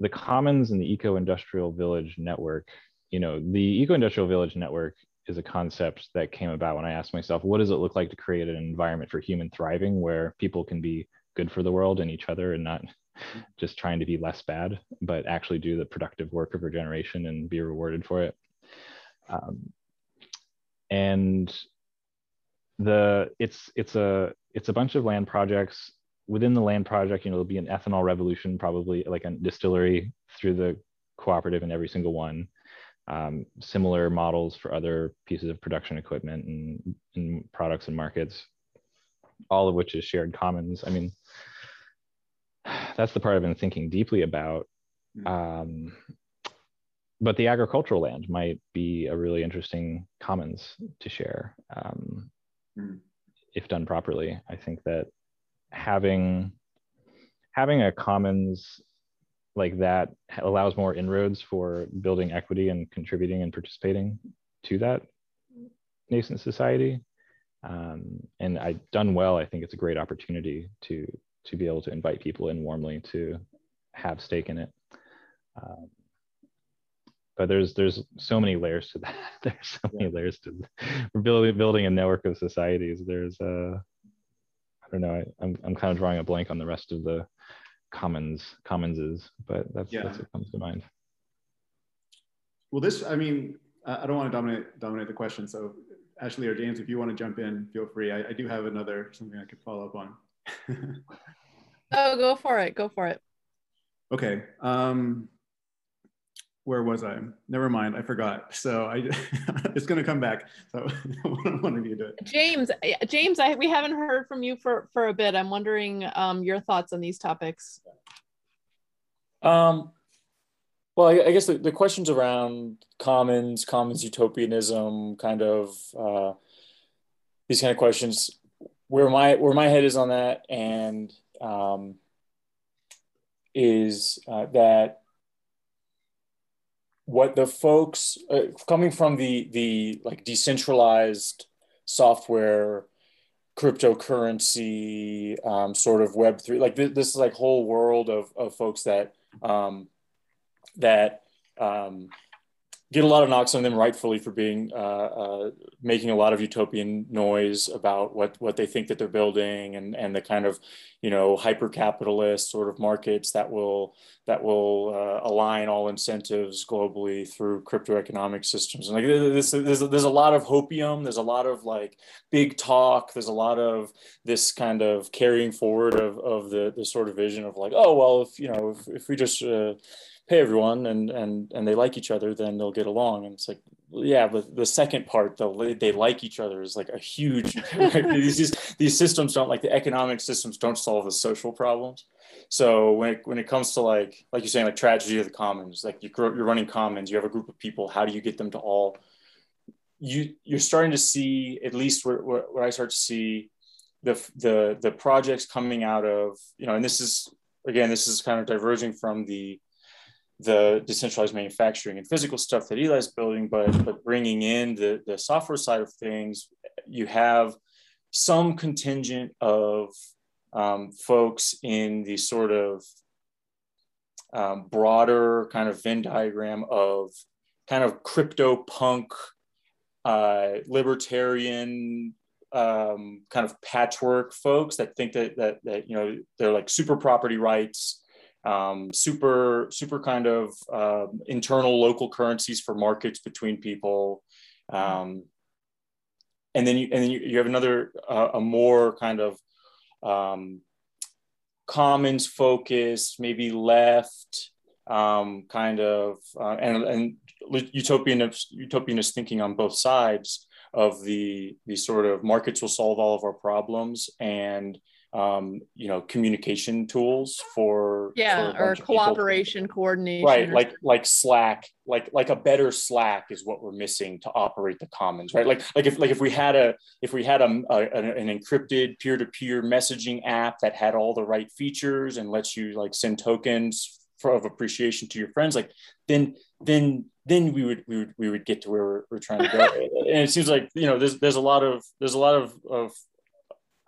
S3: the commons and the eco-industrial village network, you know, the eco-industrial village network is a concept that came about when I asked myself, what does it look like to create an environment for human thriving where people can be good for the world and each other and not just trying to be less bad, but actually do the productive work of regeneration and be rewarded for it. Um, and the it's it's a it's a bunch of land projects within the land project you know there'll be an ethanol revolution probably like a distillery through the cooperative in every single one um, similar models for other pieces of production equipment and, and, products and markets, all of which is shared commons. I mean, that's the part I've been thinking deeply about. Hmm. Um, but the agricultural land might be a really interesting commons to share um, mm. if done properly. I think that having having a commons like that allows more inroads for building equity and contributing and participating to that nascent society. Um, and I done well. I think it's a great opportunity to to be able to invite people in warmly to have stake in it. Um, but there's there's so many layers to that. There's so many layers to we're building building a network of societies. There's uh I don't know. I, I'm I'm kind of drawing a blank on the rest of the commons commonses, but that's yeah. that's what comes to mind.
S1: Well, this I mean I don't want to dominate dominate the question. So Ashley or James, if you want to jump in, feel free. I, I do have another something I could follow up on.
S4: Oh, go for it. Go for it.
S1: Okay. Um, where was I? Never mind, I forgot. So I, it's going to come back. So one of you do it.
S4: James, James, I, we haven't heard from you for for a bit. I'm wondering um, your thoughts on these topics.
S2: Um, well, I, I guess the, the, questions around commons, commons utopianism, kind of uh, these kind of questions, where my where my head is on that, and um, is uh, that what the folks uh, coming from the the like decentralized software cryptocurrency um, sort of web three like this, this is like whole world of, of folks that um, that um, get a lot of knocks on them rightfully for being uh, uh, making a lot of utopian noise about what what they think that they're building and and the kind of you know hyper capitalist sort of markets that will that will uh, align all incentives globally through crypto economic systems. And like this there's, there's a lot of hopium there's a lot of like big talk there's a lot of this kind of carrying forward of, of the the sort of vision of like oh well if you know if, if we just pay everyone and and and they like each other then they'll get along. And it's like yeah but the second part though they like each other is like a huge these these systems don't like the economic systems don't solve the social problems. So when it, when it comes to like like you're saying like tragedy of the commons like you you're running commons you have a group of people how do you get them to all you you're starting to see at least where, where, where i start to see the the the projects coming out of you know and this is again this is kind of diverging from the the decentralized manufacturing and physical stuff that Eli's building, but but bringing in the the software side of things, you have some contingent of um, folks in the sort of um, broader kind of Venn diagram of kind of crypto punk, uh, libertarian um, kind of patchwork folks that think that that that you know they're like super property rights um, super super kind of uh, internal local currencies for markets between people um, and then you and then you, you have another uh, a more kind of um, commons focus maybe left um, kind of uh, and and utopian utopianist thinking on both sides of the the sort of markets will solve all of our problems and um, you know communication tools for
S4: yeah
S2: for
S4: or cooperation coordination
S2: right like like slack like like a better slack is what we're missing to operate the commons right? Like like if like if we had a if we had a, a an encrypted peer-to-peer messaging app that had all the right features and lets you like send tokens for, of appreciation to your friends like then then then we would we would we would get to where we're, we're trying to go. And it seems like you know there's there's a lot of there's a lot of of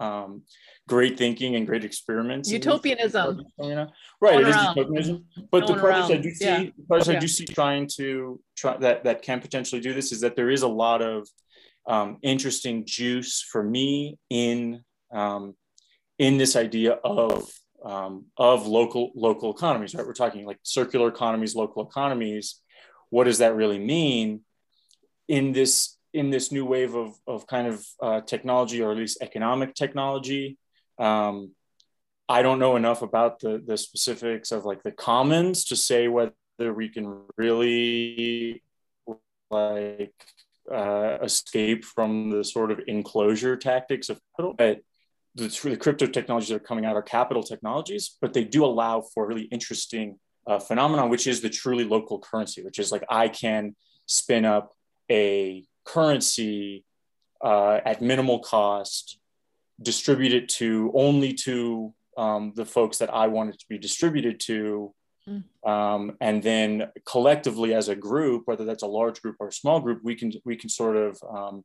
S2: um, great thinking and great experiments.
S4: Utopianism.
S2: You know? Right, it is utopianism. But Going the projects around. I do see, yeah. projects yeah. I do see trying to try that that can potentially do this is that there is a lot of um, interesting juice for me in um, in this idea of um, of local local economies. Right, we're talking like circular economies, local economies. What does that really mean in this in this new wave of, of kind of uh, technology or at least economic technology. Um, i don't know enough about the, the specifics of like the commons to say whether we can really like uh, escape from the sort of enclosure tactics of but the, the crypto technologies that are coming out are capital technologies, but they do allow for really interesting uh, phenomenon, which is the truly local currency, which is like I can spin up a currency uh, at minimal cost, distribute it to only to um, the folks that I want it to be distributed to, mm. um, and then collectively as a group, whether that's a large group or a small group, we can we can sort of um,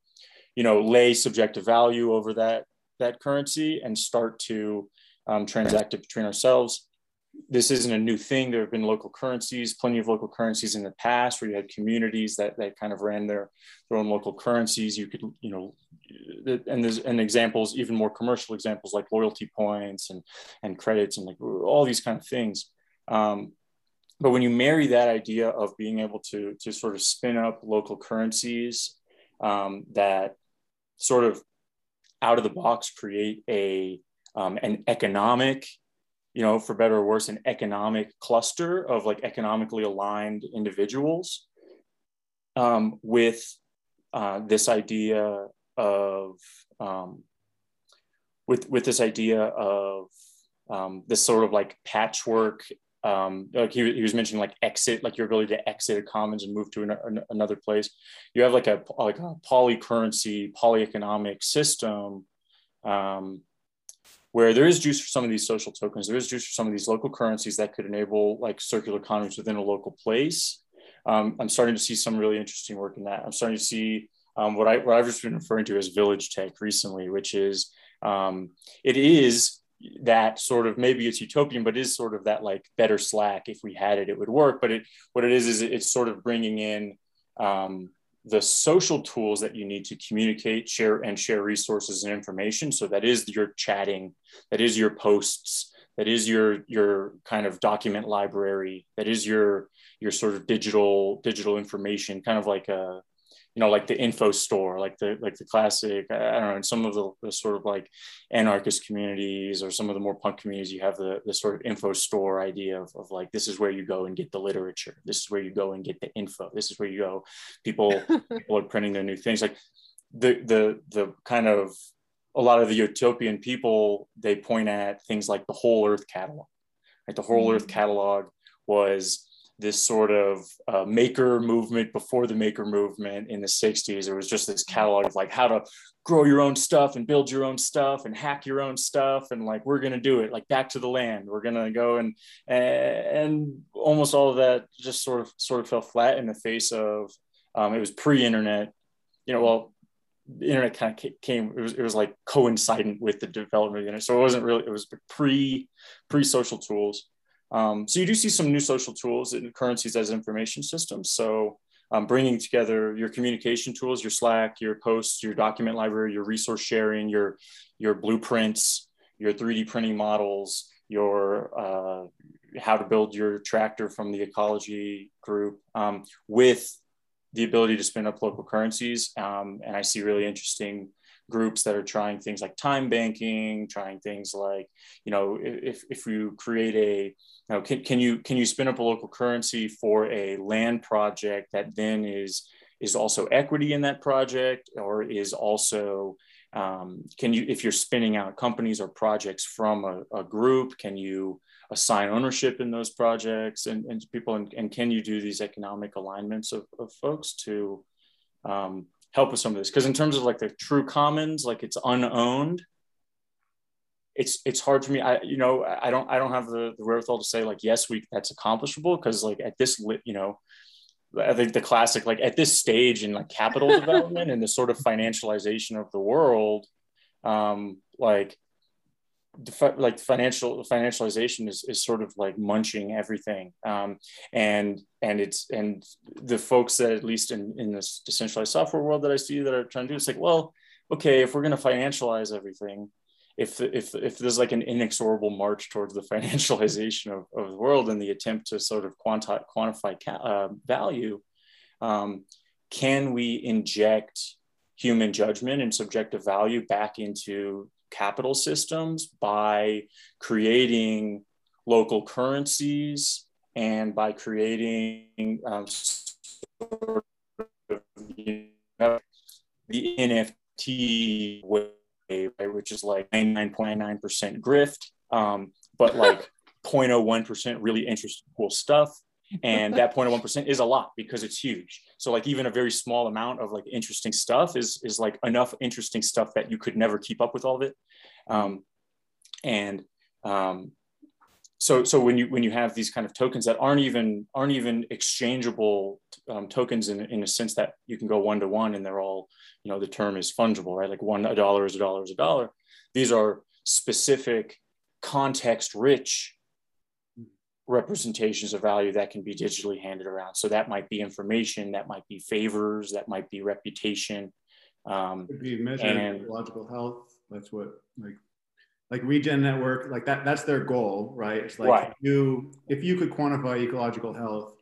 S2: you know lay subjective value over that that currency and start to um, transact it between ourselves this isn't a new thing. There have been local currencies, plenty of local currencies in the past where you had communities that, that kind of ran their, their own local currencies. You could, you know, and there's and examples, even more commercial examples like loyalty points and, and credits and like all these kind of things. Um, but when you marry that idea of being able to, to sort of spin up local currencies um, that sort of out of the box create a um, an economic you know, for better or worse, an economic cluster of like economically aligned individuals um, with uh, this idea of um, with with this idea of um, this sort of like patchwork. Um, like he, he was mentioning like exit, like your ability to exit a commons and move to an, an, another place. You have like a like a polycurrency, polyeconomic system um, where there is juice for some of these social tokens, there is juice for some of these local currencies that could enable like circular economies within a local place. Um, I'm starting to see some really interesting work in that. I'm starting to see um, what I what I've just been referring to as village tech recently, which is um, it is that sort of maybe it's utopian, but is sort of that like better Slack. If we had it, it would work. But it what it is is it's sort of bringing in um, the social tools that you need to communicate, share, and share resources and information. So that is your chatting, that is your posts, that is your your kind of document library, that is your your sort of digital digital information, kind of like a you know, like the info store, like the like the classic. I don't know, in some of the, the, sort of like anarchist communities or some of the more punk communities, you have the the sort of info store idea of, of like this is where you go and get the literature. This is where you go and get the info. This is where you go. People people are printing their new things. Like the the the kind of a lot of the utopian people they point at things like the whole Earth catalog. Like the whole mm-hmm. Earth catalog was this sort of uh, maker movement before the maker movement in the 60s. It was just this catalog of like how to grow your own stuff and build your own stuff and hack your own stuff. And like, we're going to do it like back to the land. We're going to go and, and almost all of that just sort of, sort of fell flat in the face of, um, it was pre-internet, you know, well, the internet kind of came, it was, it was like coincident with the development of the internet. So it wasn't really, it was pre, pre social tools. Um, so you do see some new social tools and currencies as information systems. So um, bringing together your communication tools, your Slack, your posts, your document library, your resource sharing, your your blueprints, your 3D printing models, your uh, how to build your tractor from the ecology group um, with the ability to spin up local currencies. Um, and I see really interesting groups that are trying things like time banking, trying things like, you know, if, if you create a, you know, can, can you can you spin up a local currency for a land project that then is is also equity in that project or is also um, can you if you're spinning out companies or projects from a, a group can you assign ownership in those projects and, and people and, and can you do these economic alignments of, of folks to um, help with some of this because in terms of like the true commons like it's unowned it's it's hard for me i you know i don't i don't have the, the wherewithal to say like yes we that's accomplishable because like at this you know i think the classic like at this stage in like capital development and the sort of financialization of the world um like like financial financialization is, is sort of like munching everything. Um, and and it's and the folks that at least in, in this decentralized software world that i see that are trying to do it's like well okay if we're going to financialize everything if if if there's like an inexorable march towards the financialization of, of the world and the attempt to sort of quanti- quantify ca- uh, value um, can we inject human judgment and subjective value back into capital systems by creating local currencies and by creating um, sort of, you know, the NFT way, which is like 99.9% grift, um, but like 0.01% really interesting, cool stuff. And that 0.01% is a lot because it's huge. So like even a very small amount of like interesting stuff is is like enough interesting stuff that you could never keep up with all of it. Um, and um, so so when you when you have these kind of tokens that aren't even aren't even exchangeable um, tokens in, in a sense that you can go one to one and they're all you know the term is fungible right like one a dollar is a dollar is a dollar these are specific context rich representations of value that can be digitally handed around. So that might be information that might be favors that might be reputation
S1: um, Could be measured and, logical health. That's what like like regen network like that that's their goal right? It's like right. If you if you could quantify ecological health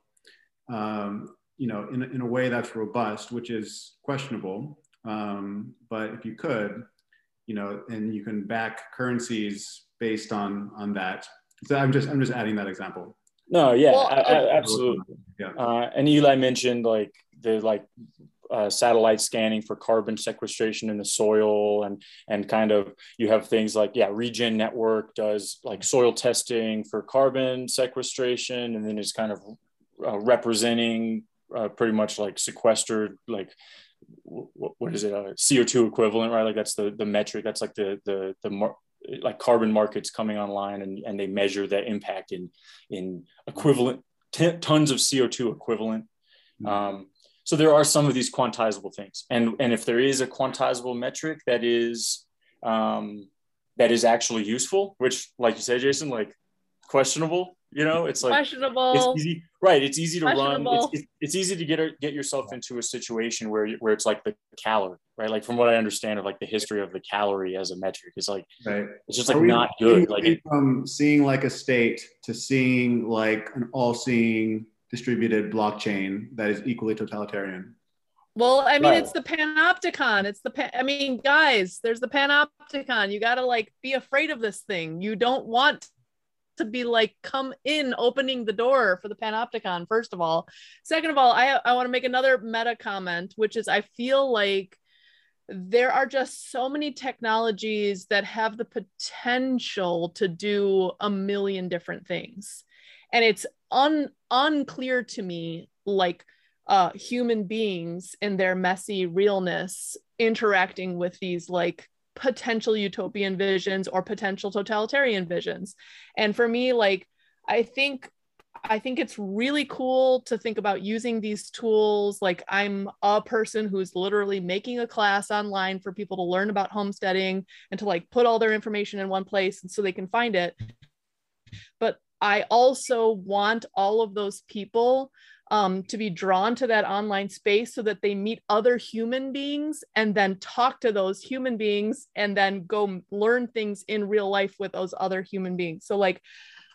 S1: um, you know in, in a way that's robust which is questionable um, but if you could you know and you can back currencies based on on that so i'm just i'm just adding that example
S2: no yeah well, I, I, absolutely yeah. Uh, and eli mentioned like the like uh, satellite scanning for carbon sequestration in the soil and and kind of you have things like yeah regen network does like soil testing for carbon sequestration and then is kind of uh, representing uh, pretty much like sequestered like what, what is it a co2 equivalent right like that's the the metric that's like the the the mar- like carbon markets coming online and, and they measure that impact in in equivalent t- tons of co2 equivalent mm-hmm. um, so there are some of these quantizable things and and if there is a quantizable metric that is um, that is actually useful which like you said jason like questionable you know it's like
S4: questionable
S2: it's easy right it's easy to run it's, it's, it's, easy to get er, get yourself into a situation where where it's like the calorie right like from what i understand of like the history of the calorie as a metric is like right. it's just like not good like
S1: from seeing like a state to seeing like an all-seeing distributed blockchain that is equally totalitarian.
S4: Well, I mean, right. it's the panopticon. It's the, pan- I mean, guys, there's the panopticon. You got to like be afraid of this thing. You don't want to be like, come in opening the door for the panopticon, first of all. Second of all, I, I want to make another meta comment, which is I feel like there are just so many technologies that have the potential to do a million different things and it's un unclear to me like uh human beings in their messy realness interacting with these like potential utopian visions or potential totalitarian visions and for me like i think I think it's really cool to think about using these tools. Like, I'm a person who's literally making a class online for people to learn about homesteading and to like put all their information in one place so they can find it. But I also want all of those people um, to be drawn to that online space so that they meet other human beings and then talk to those human beings and then go learn things in real life with those other human beings. So, like,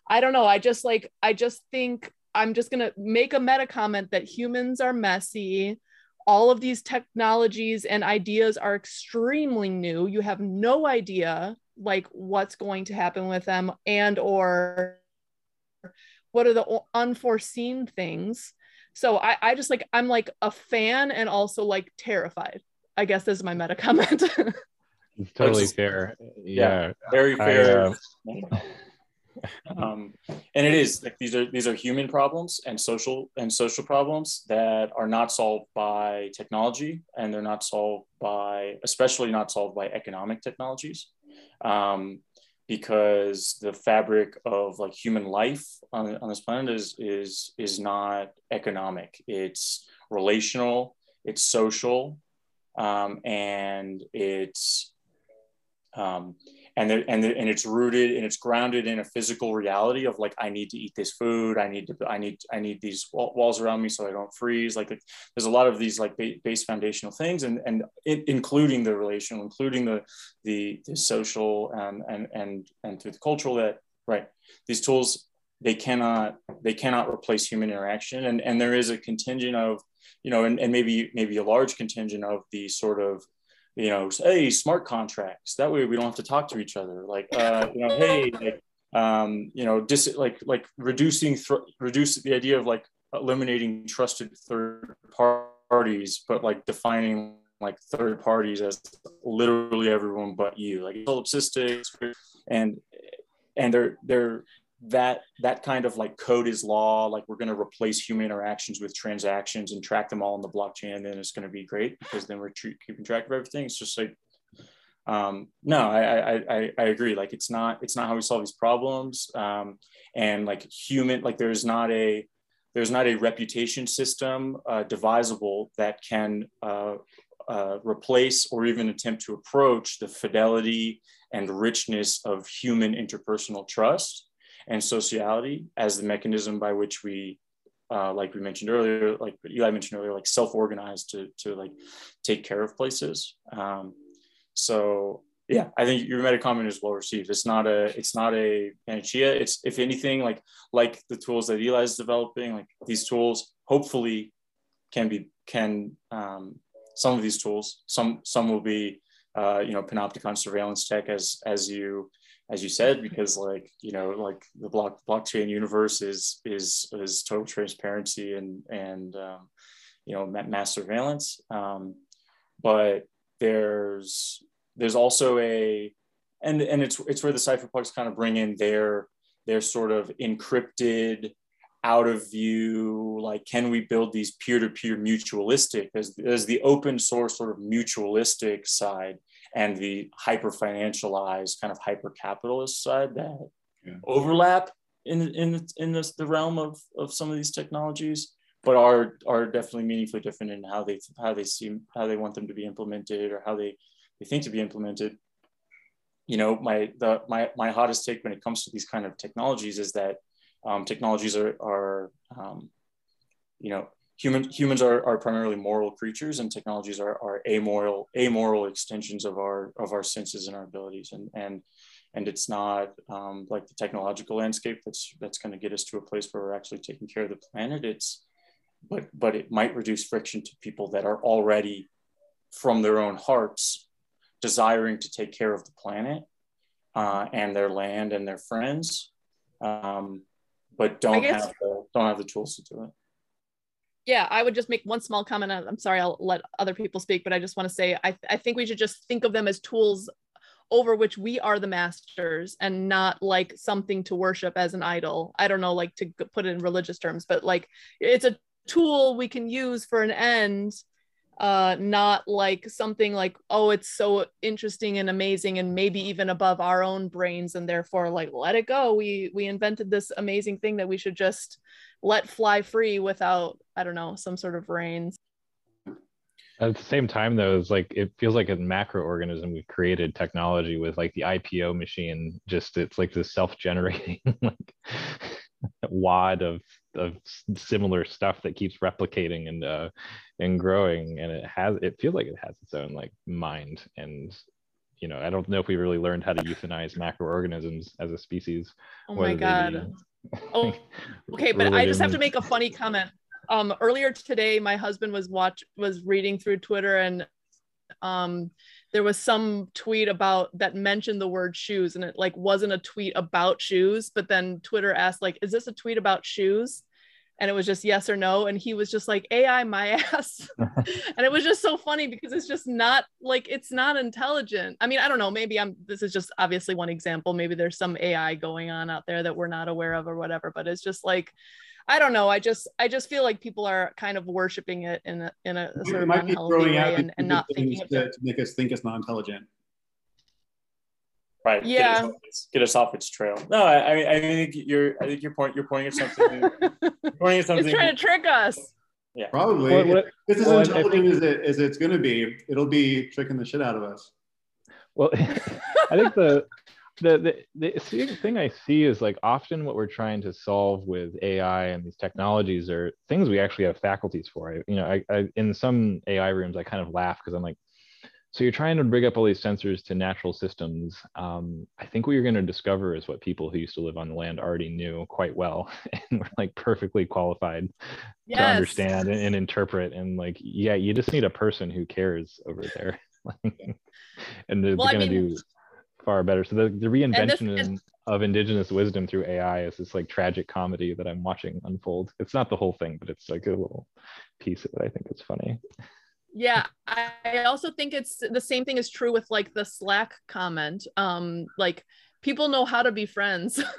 S4: I don't know. I just like, I just think I'm just going to make a meta comment that humans are messy. All of these technologies and ideas are extremely new. You have no idea like what's going to happen with them and or what are the unforeseen things so I, I just like i'm like a fan and also like terrified i guess this is my meta comment.
S3: It's totally just, fair. Yeah, yeah,
S2: very fair. I, uh... um, and it is like these are these are human problems and social and social problems that are not solved by technology and they're not solved by especially not solved by economic technologies. Um, because the fabric of like human life on, on this planet is is is not economic. It's relational it's social um, and it's um, and and and it's rooted and it's grounded in a physical reality of like I need to eat this food. I need to I need I need these walls around me so I don't freeze. Like there's a lot of these like base foundational things and and it, including the relational including the the, the social and and and and through the cultural that right these tools they cannot they cannot replace human interaction. And and there is a contingent of you know and, and maybe maybe a large contingent of the sort of you know, hey, smart contracts. That way we don't have to talk to each other. Like, uh, you know, hey, like, um, you know, dis- like like reducing th- reduce the idea of like eliminating trusted third parties, but like defining like third parties as literally everyone but you, like solipsistic, and and they're they're that that kind of like code is law like we're going to replace human interactions with transactions and track them all in the blockchain then it's going to be great because then we're keeping track of everything. It's just like um, no I, I i agree. Like it's not it's not how we solve these problems. Um, and like human like there's not a there's not a reputation system uh, devisable that can uh, uh, replace or even attempt to approach the fidelity and richness of human interpersonal trust and sociality as the mechanism by which we uh, like we mentioned earlier like eli mentioned earlier like self-organize to, to like take care of places. Um, so yeah i think your meta comment is well received. It's not a it's not a panacea. It's if anything like like the tools that eli is developing like these tools hopefully can be can um, some of these tools some some will be uh, you know panopticon surveillance tech as as you as you said because like you know like the block blockchain universe is is is total transparency and and um, you know mass surveillance. Um, but there's there's also a and and it's it's where the cypherpunks kind of bring in their their sort of encrypted out of view like can we build these peer-to-peer mutualistic as, as the open source sort of mutualistic side and the hyper financialized kind of hyper capitalist side that yeah. overlap in in in this, the realm of of some of these technologies but are are definitely meaningfully different in how they how they seem how they want them to be implemented or how they they think to be implemented you know my the my my hottest take when it comes to these kind of technologies is that um, technologies are are um, you know human humans are, are primarily moral creatures and technologies are, are amoral amoral extensions of our of our senses and our abilities. And and and it's not um, like the technological landscape that's that's going to get us to a place where we're actually taking care of the planet. It's but but it might reduce friction to people that are already from their own hearts desiring to take care of the planet uh, and their land and their friends um, but don't have the, don't have the tools to do it
S4: yeah i would just make one small comment i'm sorry i'll let other people speak but i just want to say I, th- I think we should just think of them as tools over which we are the masters and not like something to worship as an idol. I don't know like to put it in religious terms but like it's a tool we can use for an end uh not like something like oh it's so interesting and amazing and maybe even above our own brains and therefore like let it go. We we invented this amazing thing that we should just let fly free without i don't know some sort of reins.
S3: At the same time though it's like it feels like a macro organism we've created technology with like the ipo machine. Just it's like this self-generating like wad of of similar stuff that keeps replicating and uh and growing and it has it feels like it has its own like mind and you know i don't know if we really learned how to euthanize macroorganisms as a species
S4: oh my god. oh okay but i just have to make a funny comment. Um earlier today my husband was watch was reading through twitter and um there was some tweet about that mentioned the word shoes and it like wasn't a tweet about shoes but then twitter asked like is this a tweet about shoes? And it was just yes or no and he was just like ai my ass. And it was just so funny because it's just not like it's not intelligent. I mean i don't know maybe i'm this is just obviously one example maybe there's some ai going on out there that we're not aware of or whatever but it's just like i don't know i just i just feel like people are kind of worshiping it in a in a, sort of unhealthy way and, and not thinking
S1: to, to make us think it's not intelligent.
S2: Right
S4: yeah.
S2: get us, its, get us off its trail. No I, I think you're i think your point you're pointing at something. You're pointing at something
S4: it's trying to trick us.
S2: Yeah.
S1: Probably. What, what, this is as intelligent as, it, as it's going to be. It'll be tricking the shit out of us.
S3: Well i think the the, the the thing I see is like often what we're trying to solve with AI and these technologies are things we actually have faculties for. I, you know, I, I in some AI rooms I kind of laugh because I'm like, so you're trying to bring up all these sensors to natural systems. Um, I think what you're going to discover is what people who used to live on the land already knew quite well and were like perfectly qualified yes. to understand and, and, interpret. And like, yeah, you just need a person who cares over there. and they're, well, going to do far better. So the, the reinvention this, of indigenous wisdom through AI is this like tragic comedy that I'm watching unfold. It's not the whole thing, but it's like a little piece of it. I think it's funny
S4: yeah I, also think it's the same thing is true with like the slack comment um like people know how to be friends.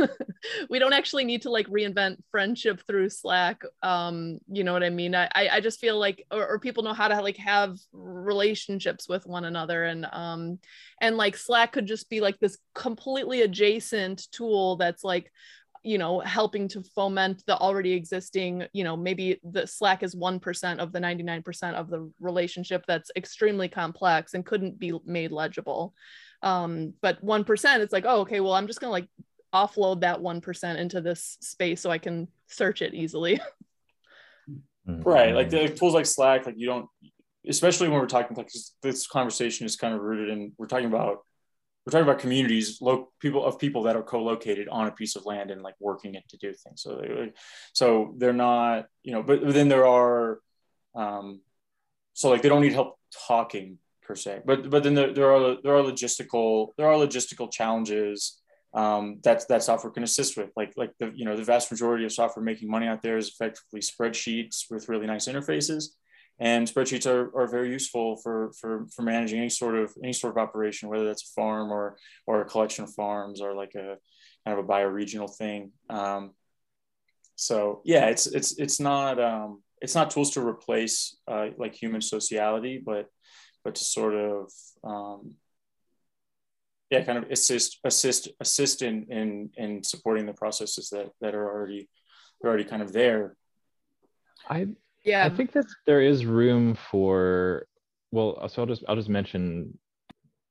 S4: We don't actually need to like reinvent friendship through slack um you know what i mean? I i just feel like or, or people know how to like have relationships with one another and um and like slack could just be like this completely adjacent tool that's like you know helping to foment the already existing you know maybe the slack is 1% of the 99% of the relationship that's extremely complex and couldn't be made legible um but 1% it's like oh okay well i'm just going to like offload that 1% into this space so i can search it easily
S2: mm-hmm. right like the tools like slack like you don't especially when we're talking like this conversation is kind of rooted in we're talking about we're talking about communities, lo- people of people that are co-located on a piece of land and like working it to do things. So, they, so they're not, you know, but, but then there are, um, so like they don't need help talking per se, but but then there, there are there are logistical there are logistical challenges um, that that software can assist with. Like like the you know the vast majority of software making money out there is effectively spreadsheets with really nice interfaces and spreadsheets are, are very useful for, for, for managing any sort of any sort of operation, whether that's a farm or or a collection of farms or like a kind of a bioregional thing. Um, so yeah, it's it's it's not um, it's not tools to replace uh, like human sociality, but but to sort of um, yeah, kind of assist assist assist in in in supporting the processes that that are already are already kind of there.
S3: I yeah i think that there is room for well so i'll just i'll just mention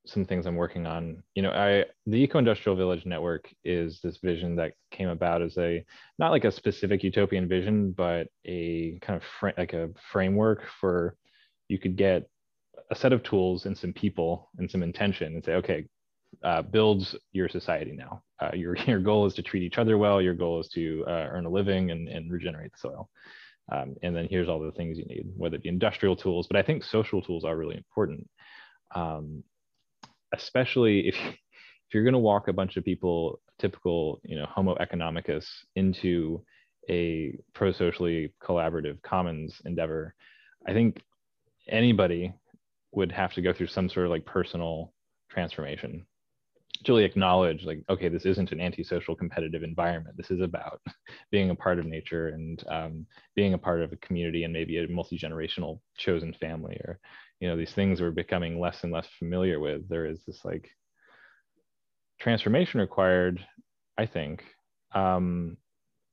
S3: some things i'm working on you know i the eco-industrial village network is this vision that came about as a not like a specific utopian vision but a kind of fr- like a framework for you could get a set of tools and some people and some intention and say okay uh, builds your society now. Uh, your your goal is to treat each other well. Your goal is to uh, earn a living and, and regenerate the soil. Um, and then here's all the things you need, whether it be industrial tools, but I think social tools are really important, um, especially if, if you're going to walk a bunch of people, typical, you know, Homo economicus into a pro-socially collaborative commons endeavor, I think anybody would have to go through some sort of like personal transformation to really acknowledge like okay this isn't an antisocial competitive environment. This is about being a part of nature and um, being a part of a community and maybe a multi-generational chosen family or you know these things we're becoming less and less familiar with. There is this like transformation required i think. Um,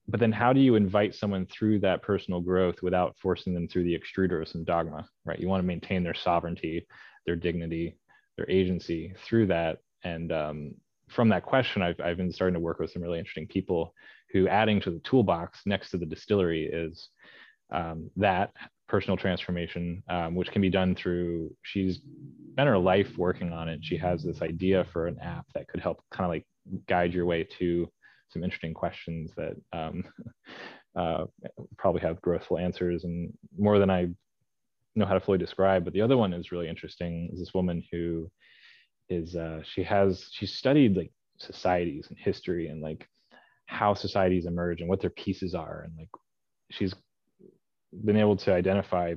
S3: but then how do you invite someone through that personal growth without forcing them through the extruder of some dogma right you want to maintain their sovereignty their dignity their agency through that and um, from that question, I've, I've been starting to work with some really interesting people who adding to the toolbox next to the distillery is um, that personal transformation, um, which can be done through, she's spent her life working on it. She has this idea for an app that could help kind of like guide your way to some interesting questions that um, uh, probably have growthful answers and more than I know how to fully describe. But the other one is really interesting is this woman who is uh, she has she studied like societies and history and like how societies emerge and what their pieces are and like she's been able to identify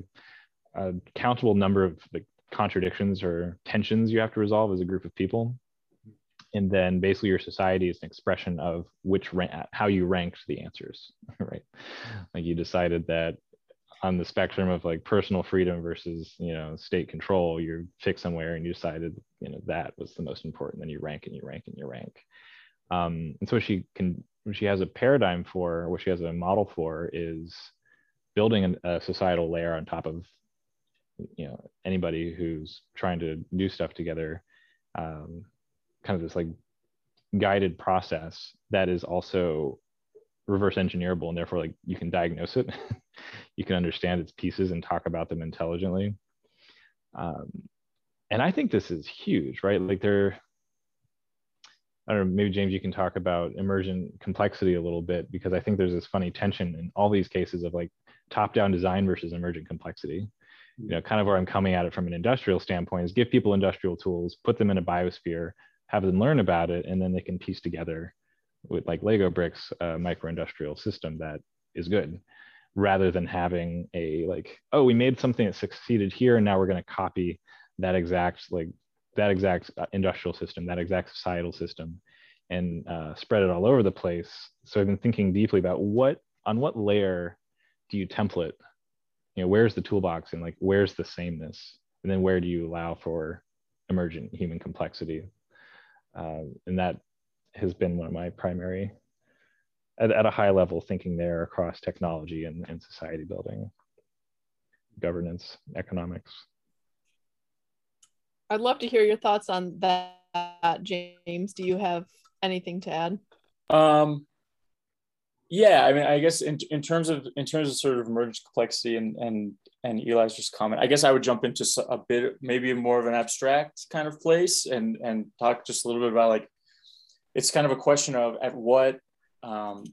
S3: a countable number of like contradictions or tensions you have to resolve as a group of people and then basically your society is an expression of which rank, how you ranked the answers right? Like you decided that on the spectrum of like personal freedom versus you know state control you're fixed somewhere and you decided you know that was the most important then you rank and you rank and you rank. Um, and so she can she has a paradigm for what she has a model for is building a societal layer on top of you know anybody who's trying to do stuff together. Um, kind of this like guided process that is also reverse engineerable and therefore like you can diagnose it. You can understand its pieces and talk about them intelligently. Um, and i think this is huge right? Like there i don't know maybe james you can talk about emergent complexity a little bit because i think there's this funny tension in all these cases of like top down design versus emergent complexity. You know kind of where i'm coming at it from an industrial standpoint is give people industrial tools put them in a biosphere have them learn about it and then they can piece together with like Lego bricks, a micro industrial system that is good. rather than having a like oh we made something that succeeded here and now we're going to copy that exact like that exact uh, industrial system that exact societal system and uh, spread it all over the place. So i've been thinking deeply about what on what layer do you template? You know where's the toolbox and like where's the sameness? And then where do you allow for emergent human complexity uh, and that has been one of my primary at, at a high level thinking there across technology and, and society building governance economics.
S4: I'd love to hear your thoughts on that. James do you have anything to add?
S2: Um yeah i mean i guess in, in terms of in terms of sort of emergent complexity and and and eli's just comment i guess i would jump into a bit maybe more of an abstract kind of place and and talk just a little bit about like it's kind of a question of at what um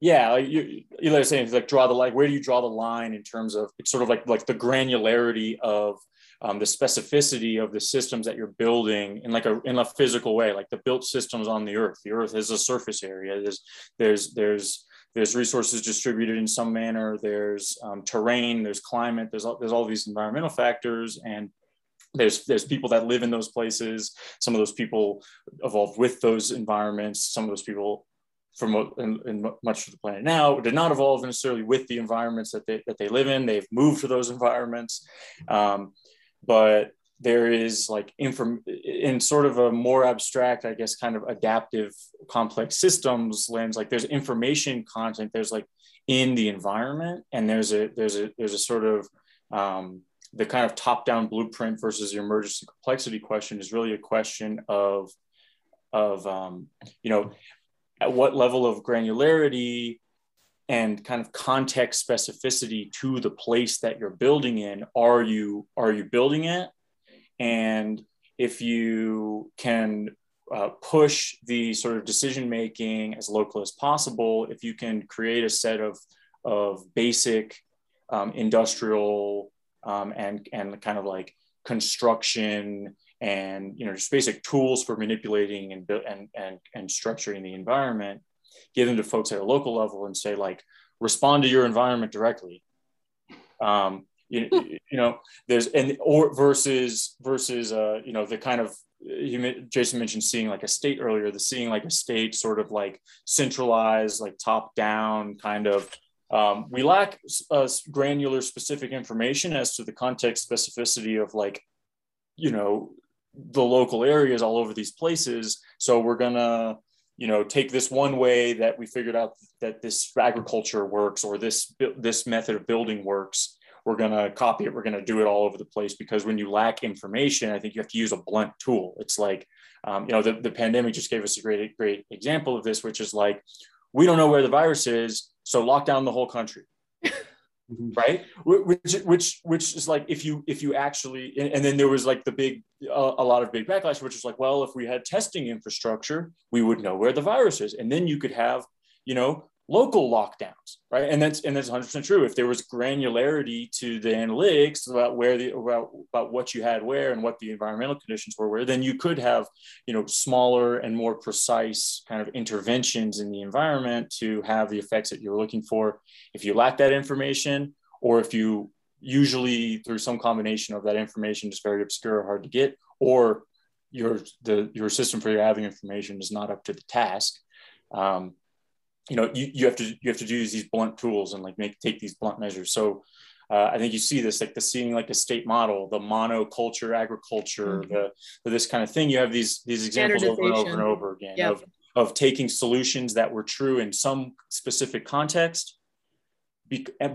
S2: yeah like you eli was saying like draw the like where do you draw the line in terms of it's sort of like like the granularity of um, the specificity of the systems that you're building in like a in a physical way, like the built systems on the earth. The earth is a surface area. There's there's there's there's resources distributed in some manner. There's um, terrain. There's climate. There's all, there's all these environmental factors and there's there's people that live in those places. Some of those people evolved with those environments. Some of those people from in, in, much of the planet now did not evolve necessarily with the environments that they, that they live in. They've moved to those environments. Um, but there is like inform in sort of a more abstract i guess kind of adaptive complex systems lens like there's information content there's like in the environment and there's a there's a there's a sort of um, the kind of top down blueprint versus the emergence and complexity question is really a question of of um, you know at what level of granularity and kind of context specificity to the place that you're building in are you are you building it? And if you can uh, push the sort of decision making as local as possible if you can create a set of of basic um, industrial um, and and kind of like construction and you know just basic tools for manipulating and and and, and structuring the environment give them to folks at a local level and say like respond to your environment directly. Um, you, you know there's and or versus versus uh, you know the kind of you, jason mentioned seeing like a state earlier the seeing like a state sort of like centralized like top down kind of um, we lack uh, granular specific information as to the context specificity of like you know the local areas all over these places. So we're gonna you know take this one way that we figured out that this agriculture works or this this method of building works we're going to copy it we're going to do it all over the place because when you lack information i think you have to use a blunt tool. It's like um, you know the, the pandemic just gave us a great great example of this which is like we don't know where the virus is so lock down the whole country mm-hmm. right which which which is like if you if you actually and then there was like the big uh, a lot of big backlash which is like well if we had testing infrastructure we would know where the virus is and then you could have you know local lockdowns, right? And that's and that's 100% true. If there was granularity to the analytics about where the about, about what you had where and what the environmental conditions were where, then you could have you know smaller and more precise kind of interventions in the environment to have the effects that you're looking for. If you lack that information, or if you usually through some combination of that information is very obscure or hard to get, or your the your system for your having information is not up to the task. Um, you know you, you have to you have to use these blunt tools and like make take these blunt measures so uh, I think you see this like the seeing like a state model, the monoculture agriculture, mm-hmm. the, this kind of thing. You have these these examples over and over and over again yep. of of taking solutions that were true in some specific context,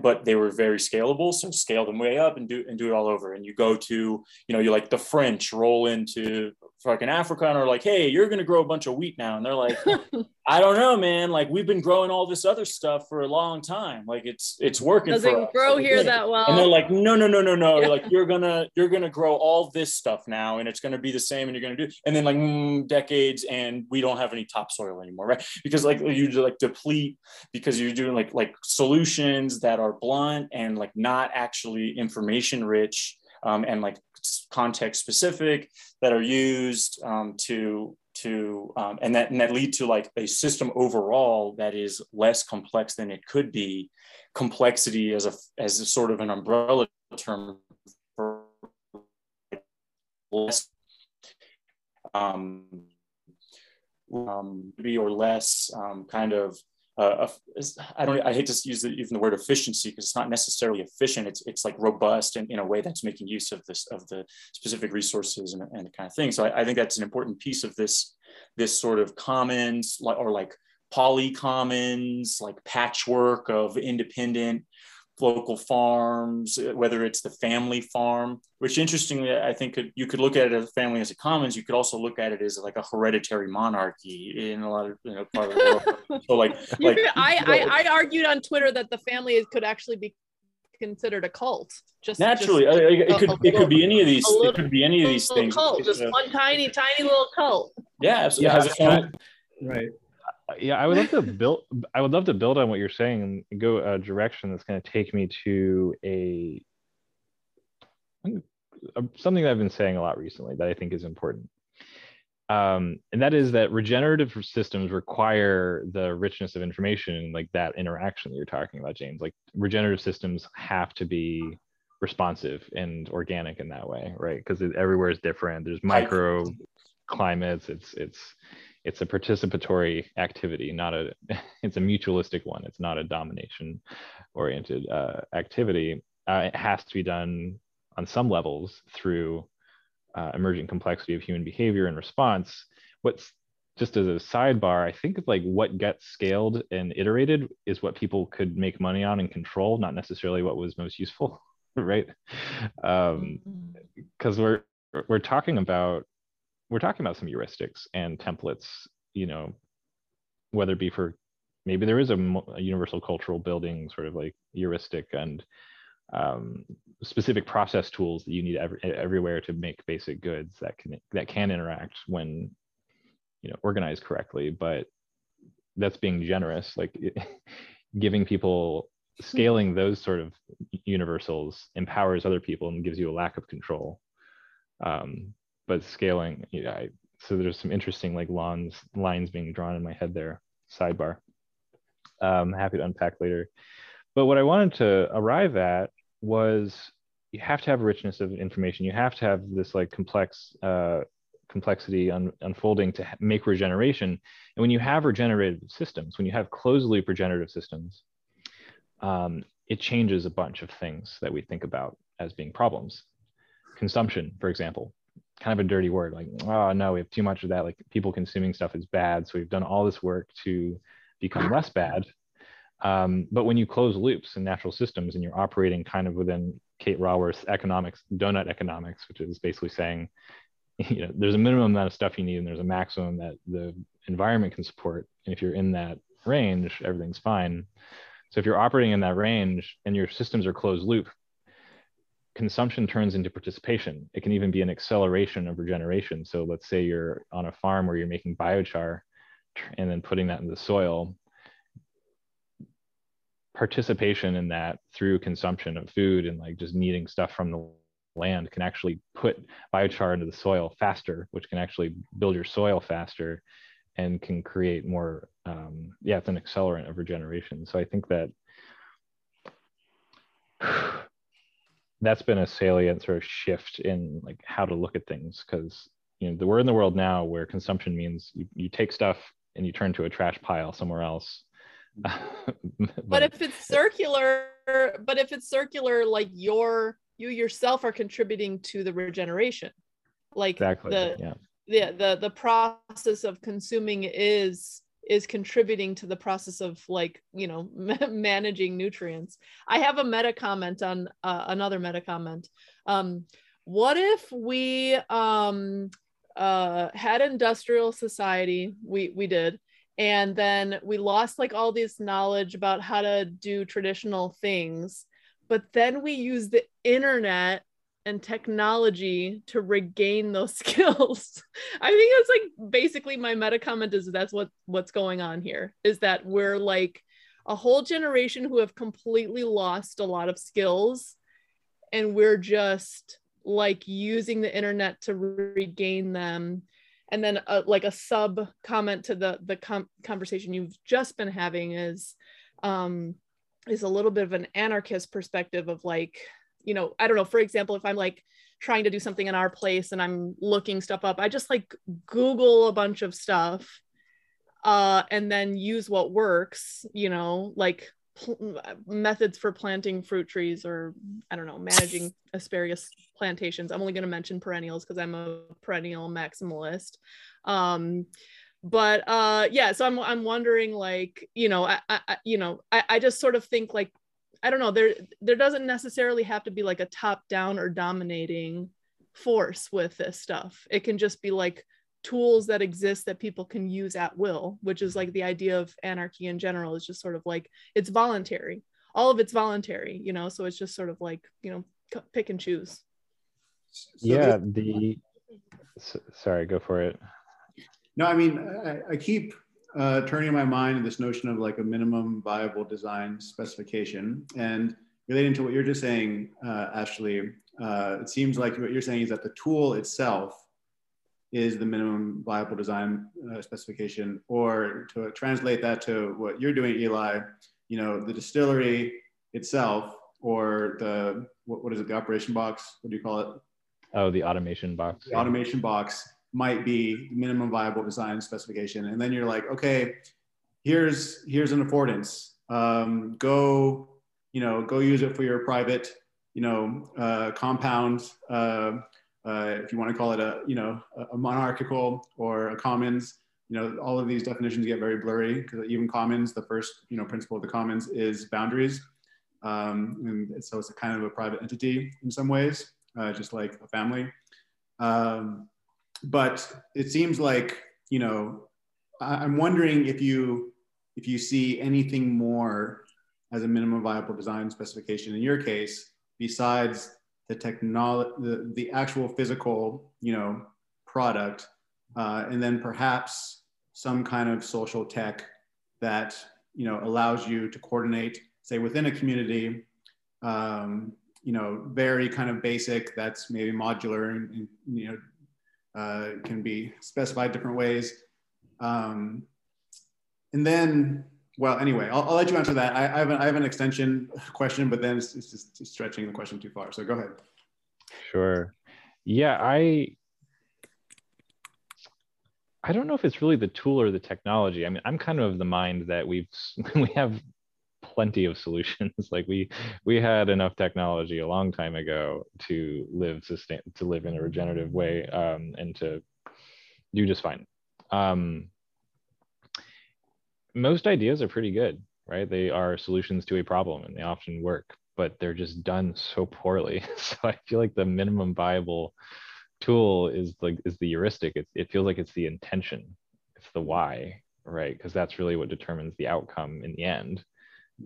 S2: but they were very scalable. So scale them way up and do and do it all over. And you go to you know you like the French roll into fucking Africa and are like, hey, you're going to grow a bunch of wheat now. And they're like, I don't know, man. Like we've been growing all this other stuff for a long time. Like it's it's working.
S4: Doesn't grow here that well.
S2: And they're like, no, no, no, no, no. Yeah. Like you're gonna you're gonna grow all this stuff now, and it's gonna be the same, and you're gonna do. And then like mm, decades, and we don't have any topsoil anymore, right? Because like you like deplete because you're doing like like solutions that are blunt and like not actually information rich um, and like context specific that are used um, to to um, and that and that lead to like a system overall that is less complex than it could be. Complexity as a as a sort of an umbrella term for less um, um, or less um, kind of uh, I don't I hate to use the, even the word efficiency because it's not necessarily efficient. It's it's like robust and in a way that's making use of this of the specific resources and, and the kind of thing. So I, I think that's an important piece of this this sort of commons or like poly commons, like patchwork of independent local farms, uh, whether it's the family farm, which interestingly, I think could, you could look at it as a family as a commons. You could also look at it as like a hereditary monarchy in a lot of you know part of the world. So like, like
S4: could, I, I, I argued on Twitter that the family could actually be considered a cult. Just
S2: naturally, just, it, could it could be any of these. Little, it could be any of these things.
S4: Cult, just one tiny tiny little cult.
S2: Yeah, absolutely.
S1: Yeah, right
S3: yeah i would love to build i would love to build on what you're saying and go a direction that's going to take me to a, a, something that i've been saying a lot recently that i think is important. Um, and that is that regenerative systems require the richness of information like that interaction that you're talking about james. Like regenerative systems have to be responsive and organic in that way right? Because everywhere is different. There's micro climates it's it's it's a participatory activity, not a, it's a mutualistic one. It's not a domination oriented uh, activity. Uh, it has to be done on some levels through uh, emerging complexity of human behavior and response. What's just as a sidebar, I think of like what gets scaled and iterated is what people could make money on and control, not necessarily what was most useful, right? Because um, mm-hmm. we're we're talking about we're talking about some heuristics and templates, you know, whether it be for maybe there is a, a universal cultural building sort of like heuristic and um, specific process tools that you need every, everywhere to make basic goods that can that can interact when you know organized correctly but that's being generous like giving people scaling those sort of universals empowers other people and gives you a lack of control. Um, but scaling. I, so there's some interesting like lines lines being drawn in my head there. Sidebar. Um, happy to unpack later. But what I wanted to arrive at was you have to have richness of information. You have to have this like complex uh, complexity un- unfolding to make regeneration. And when you have regenerative systems, when you have closed loop regenerative systems, um, it changes a bunch of things that we think about as being problems. Consumption, for example, kind of a dirty word like oh no we have too much of that like people consuming stuff is bad so we've done all this work to become less bad. Um, but when you close loops in natural systems and you're operating kind of within kate raworth's economics donut economics which is basically saying you know there's a minimum amount of stuff you need and there's a maximum that the environment can support. And if you're in that range everything's fine. So if you're operating in that range and your systems are closed loop consumption turns into participation. It can even be an acceleration of regeneration. So let's say you're on a farm where you're making biochar and then putting that in the soil. Participation in that through consumption of food and like just needing stuff from the land can actually put biochar into the soil faster, which can actually build your soil faster and can create more, um, yeah, it's an accelerant of regeneration. So I think that that's been a salient sort of shift in like how to look at things because you know we're in the world now where consumption means you, you take stuff and you turn to a trash pile somewhere else.
S4: But, but if it's circular but if it's circular like your you yourself are contributing to the regeneration. Like exactly the yeah. the, the the process of consuming is is contributing to the process of like you know managing nutrients. I have a meta comment on uh, another meta comment. Um, what if we um, uh, had industrial society we we did and then we lost like all this knowledge about how to do traditional things but then we use the internet and technology to regain those skills. I think that's like basically my meta comment is that's what what's going on here is that we're like a whole generation who have completely lost a lot of skills and we're just like using the internet to regain them and then a, like a sub comment to the the com- conversation you've just been having is um is a little bit of an anarchist perspective of like you know i don't know for example if i'm like trying to do something in our place and i'm looking stuff up i just like google a bunch of stuff uh and then use what works you know like pl- methods for planting fruit trees or i don't know managing asparagus plantations. I'm only going to mention perennials because i'm a perennial maximalist. Um but uh yeah so i'm i'm wondering like you know i, I you know I, I just sort of think like i don't know there there doesn't necessarily have to be like a top down or dominating force with this stuff. It can just be like tools that exist that people can use at will which is like the idea of anarchy in general is just sort of like it's voluntary. All of it's voluntary you know so it's just sort of like you know pick and choose.
S3: So yeah the sorry go for it.
S1: No i mean i, I keep uh, turning my mind to this notion of like a minimum viable design specification and relating to what you're just saying uh, ashley uh, it seems like what you're saying is that the tool itself is the minimum viable design uh, specification, or to translate that to what you're doing, Eli, you know, the distillery itself, or the what, what is it, the operation box? What do you call it?
S3: Oh, the automation box.
S1: The automation box might be minimum viable design specification, and then you're like, okay, here's here's an affordance. Um, go, you know, go use it for your private, you know, uh, compound. Uh, uh, if you want to call it a, you know, a monarchical or a commons, you know, all of these definitions get very blurry because even commons, the first, you know, principle of the commons is boundaries. Um, and so it's a kind of a private entity in some ways, uh, just like a family. Um, but it seems like, you know, I'm wondering if you, if you see anything more as a minimum viable design specification in your case, besides the technology, the, the actual physical, you know, product, uh, and then perhaps some kind of social tech that, you know, allows you to coordinate, say within a community, um, you know, very kind of basic, that's maybe modular and, and you know, uh, can be specified different ways. Um, and then well, anyway, I'll, I'll, let you answer that. I, I, have an, I have an extension question, but then it's, it's just stretching the question too far. So go ahead.
S3: Sure. Yeah, I I don't know if it's really the tool or the technology. I mean, I'm kind of of the mind that we've we have plenty of solutions. like we we had enough technology a long time ago to live sustain to live in a regenerative way um, and to do just fine. Um, most ideas are pretty good, right? They are solutions to a problem and they often work, but they're just done so poorly. so I feel like the minimum viable tool is like is the heuristic. It, it feels like it's the intention, it's the why, right? Because that's really what determines the outcome in the end.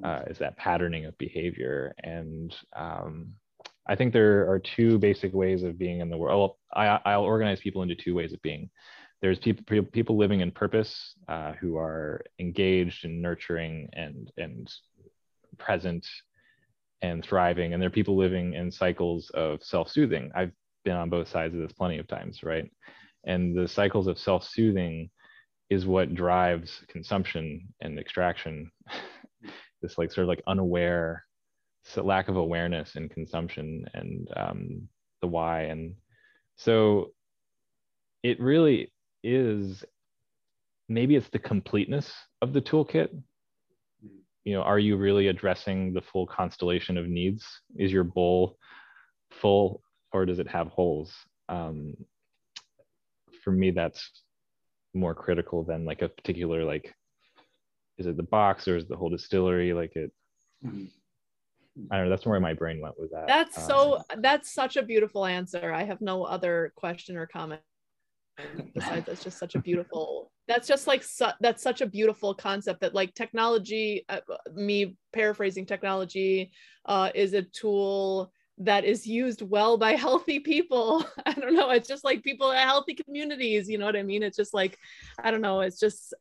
S3: Uh, is that patterning of behavior. And um, I think there are two basic ways of being in the world. I, I'll organize people into two ways of being. There's people people living in purpose uh, who are engaged and nurturing and and present and thriving. And there are people living in cycles of self-soothing. I've been on both sides of this plenty of times right? And the cycles of self-soothing is what drives consumption and extraction this like sort of like unaware so lack of awareness in consumption and um, the why. And so it really is maybe it's the completeness of the toolkit. You know are you really addressing the full constellation of needs? Is your bowl full or does it have holes? Um, for me that's more critical than like a particular like is it the box or is the whole distillery like it mm-hmm. I don't know. That's where my brain went with that.
S4: That's um, so. That's such a beautiful answer. I have no other question or comment besides that's just such a beautiful that's just like su- that's such a beautiful concept that like technology uh, me paraphrasing technology uh, is a tool that is used well by healthy people i don't know it's just like people in healthy communities you know what i mean it's just like i don't know it's just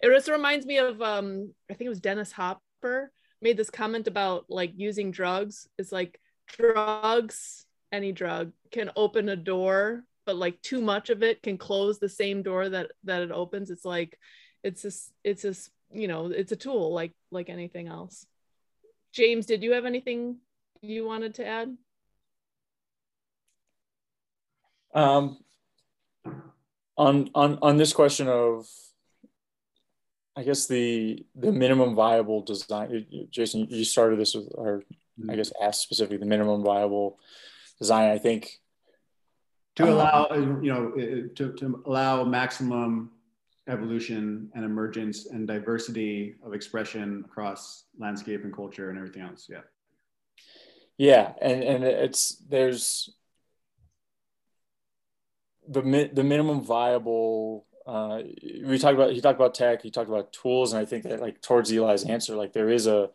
S4: it just reminds me of um i think it was dennis hopper made this comment about like using drugs. It's like drugs any drug can open a door but like too much of it can close the same door that that it opens. It's like it's this it's this you know it's a tool like like anything else. James did you have anything you wanted to add?
S2: Um on on on this question of i guess the the minimum viable design jason you started this with or mm-hmm. i guess asked specifically the minimum viable design. I think
S1: to um, allow uh, you know uh, uh, to, to allow maximum evolution and emergence and diversity of expression across landscape and culture and everything else yeah.
S2: Yeah and and it's there's the the minimum viable uh, we talked about he talked about tech he talked about tools and i think that like towards eli's answer like there is a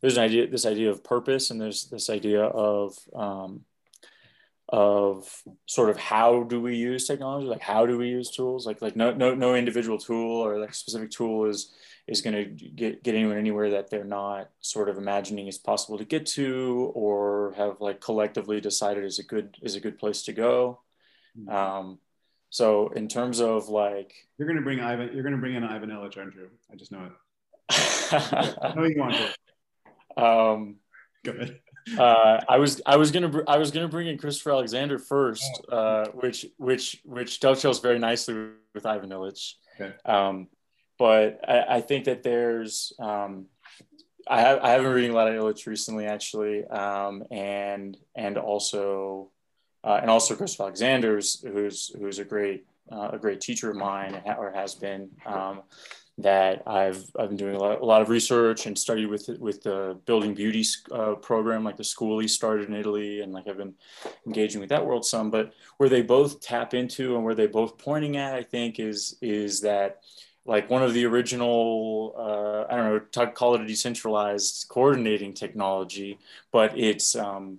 S2: there's an idea this idea of purpose and there's this idea of um, of sort of how do we use technology? Like how do we use tools? Like like no no no individual tool or like specific tool is is going to get get anyone anywhere that they're not sort of imagining is possible to get to or have like collectively decided is a good is a good place to go. Mm-hmm. um so in terms of like
S1: you're going to bring ivan you're going to bring in ivan illich aren't you i just know it i know you want
S2: to um go ahead uh, I was I was gonna I was gonna bring in Christopher Alexander first, oh. uh, which which which dovetails very nicely with Ivan Illich. Okay. Um, but I, I, think that there's um, I have I have been reading a lot of Illich recently actually, um, and and also uh, and also Christopher Alexander's, who's who's a great uh, a great teacher of mine or has been. Um, that I've I've been doing a lot, a lot of research and studied with with the building beauty uh, program, like the school he started in Italy, and like I've been engaging with that world some. But where they both tap into and where they both pointing at, I think, is is that like one of the original uh, I don't know, call it a decentralized coordinating technology, but it's um,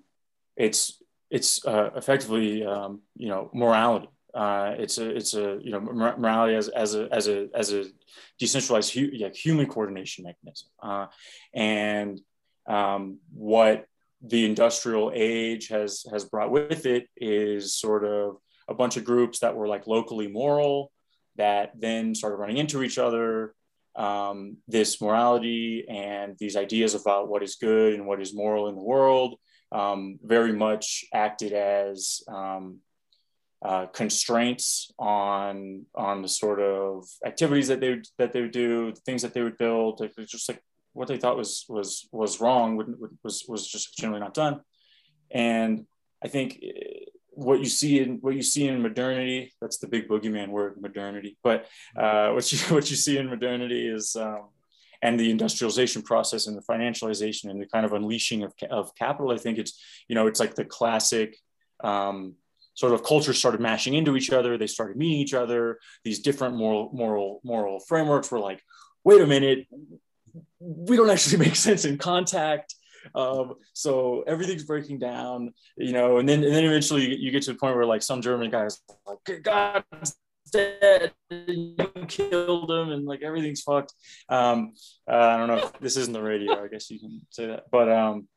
S2: it's it's uh, effectively um, you know morality. Uh, it's a it's a you know morality as, as a as a as a decentralized hu- human coordination mechanism. Uh, and um, what the industrial age has has brought with it is sort of a bunch of groups that were like locally moral that then started running into each other. Um, this morality and these ideas about what is good and what is moral in the world um, very much acted as um, uh, constraints on on the sort of activities that they that they would do, things that they would build, just like what they thought was was was wrong was was just generally not done. And I think eh, what you see in what you see in modernity that's the big boogeyman word modernity but uh, what you what you see in modernity is um, and the industrialization process and the financialization and the kind of unleashing of, of capital i think it's you know it's like the classic um, sort of cultures started mashing into each other. They started meeting each other. These different moral moral moral frameworks were like wait a minute we don't actually make sense in contact. Um, so everything's breaking down you know and then and then eventually you get to the point where like some german guys like god's dead you killed him and like everything's fucked. Um, uh, i don't know if this isn't the radio i guess you can say that but um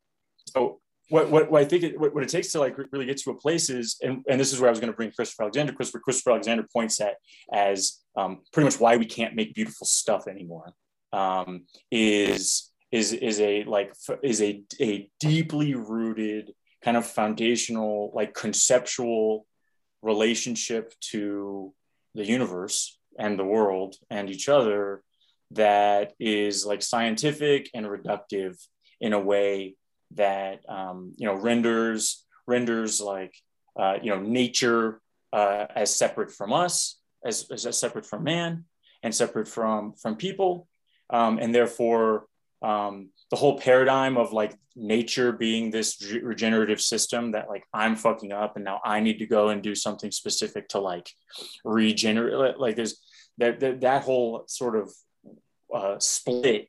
S2: so what, what, what I think it, what, what, it takes to like really get to a place is, and, and this is where I was going to bring Christopher Alexander, Christopher, Christopher Alexander points at as um, pretty much why we can't make beautiful stuff anymore um, is, is, is a like, is a, a deeply rooted kind of foundational, like conceptual relationship to the universe and the world and each other that is like scientific and reductive in a way that um, you know renders renders like uh, you know nature uh, as separate from us, as, as separate from man, and separate from from people, um, and therefore um, the whole paradigm of like nature being this regenerative system that like I'm fucking up and now I need to go and do something specific to like regenerate. Like there's that that, that whole sort of uh, split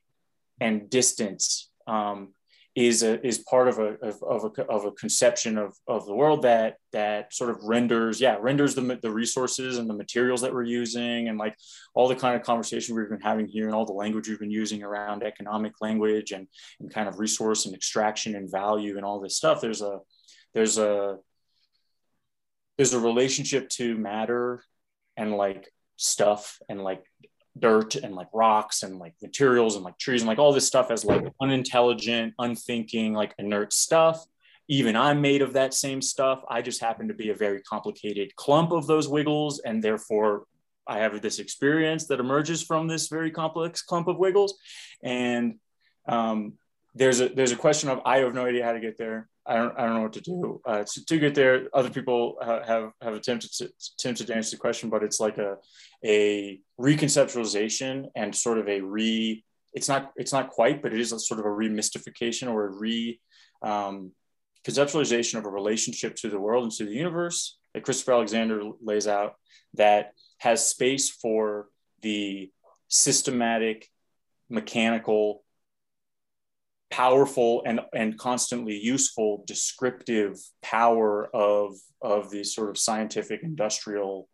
S2: and distance um, is a, is part of a of, of, a of a conception of, of the world that that sort of renders yeah renders the, the resources and the materials that we're using and like all the kind of conversation we've been having here and all the language we've been using around economic language and, and kind of resource and extraction and value and all this stuff there's a there's a there's a relationship to matter and like stuff and like dirt and like rocks and like materials and like trees and like all this stuff as like unintelligent, unthinking, like inert stuff. Even I'm made of that same stuff. I just happen to be a very complicated clump of those wiggles. And therefore, I have this experience that emerges from this very complex clump of wiggles. And um, there's a there's a question of I have no idea how to get there. I don't I don't know what to do uh, to, to get there. Other people have have attempted to attempted to answer the question, but it's like a a reconceptualization and sort of a re. It's not it's not quite, but it is sort of a remystification or a re um, conceptualization of a relationship to the world and to the universe that Christopher Alexander lays out that has space for the systematic, mechanical, powerful and, and constantly useful descriptive power of, of the sort of scientific industrial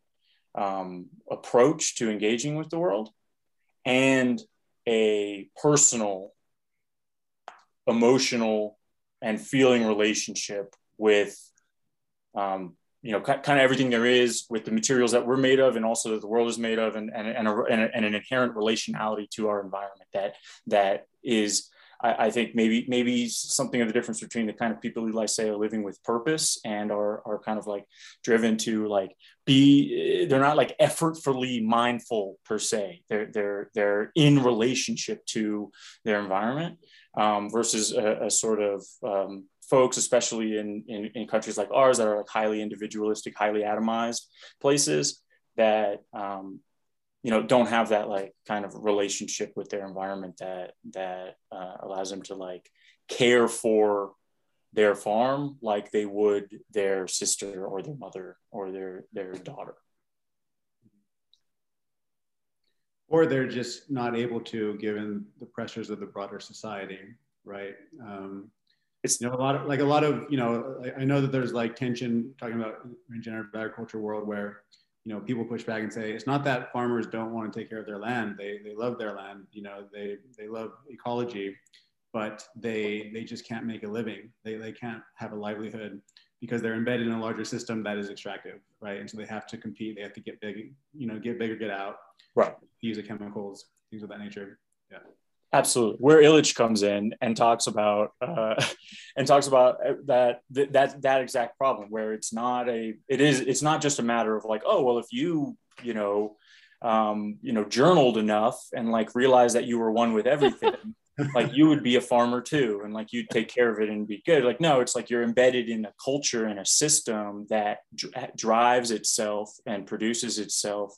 S2: um, approach to engaging with the world and a personal emotional and feeling relationship with um, you know kind of everything there is with the materials that we're made of and also that the world is made of and and, and, a, and, a, and an inherent relationality to our environment that that is I, I, think maybe maybe something of the difference between the kind of people who I say are living with purpose and are are kind of like driven to like be they're not like effortfully mindful per se. They're they're they're in relationship to their environment um, versus a, a, sort of um, folks, especially in, in, in countries like ours that are like highly individualistic, highly atomized places that um, you know don't have that like kind of relationship with their environment that that uh, allows them to like care for their farm like they would their sister or their mother or their their daughter.
S1: Or they're just not able to given the pressures of the broader society right? Um, it's you know a lot of like a lot of you know I, I know that there's like tension talking about regenerative agriculture world where you know, people push back and say it's not that farmers don't want to take care of their land. They, they love their land. You know, they, they love ecology, but they, they just can't make a living. They, they can't have a livelihood because they're embedded in a larger system that is extractive, right? And so they have to compete. They have to get big, you know, get bigger, get out,
S2: right?
S1: Use the chemicals, things of that nature. Yeah.
S2: Absolutely, where Illich comes in and talks about uh, and talks about uh, that that that exact problem, where it's not a it is it's not just a matter of like oh well if you you know um, you know journaled enough and like realized that you were one with everything like you would be a farmer too and like you'd take care of it and be good. Like no it's like you're embedded in a culture and a system that dr- drives itself and produces itself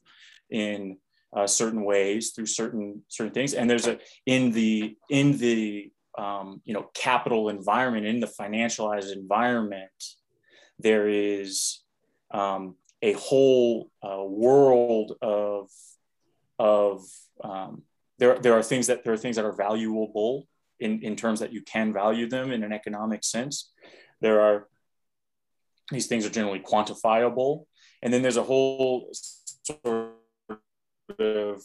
S2: in uh, certain ways through certain certain things. And there's a in the in the um, you know capital environment in the financialized environment there is um, a whole uh, world of of um, there, there are things that there are things that are valuable in, in terms that you can value them in an economic sense. There are these things are generally quantifiable. And then there's a whole sort of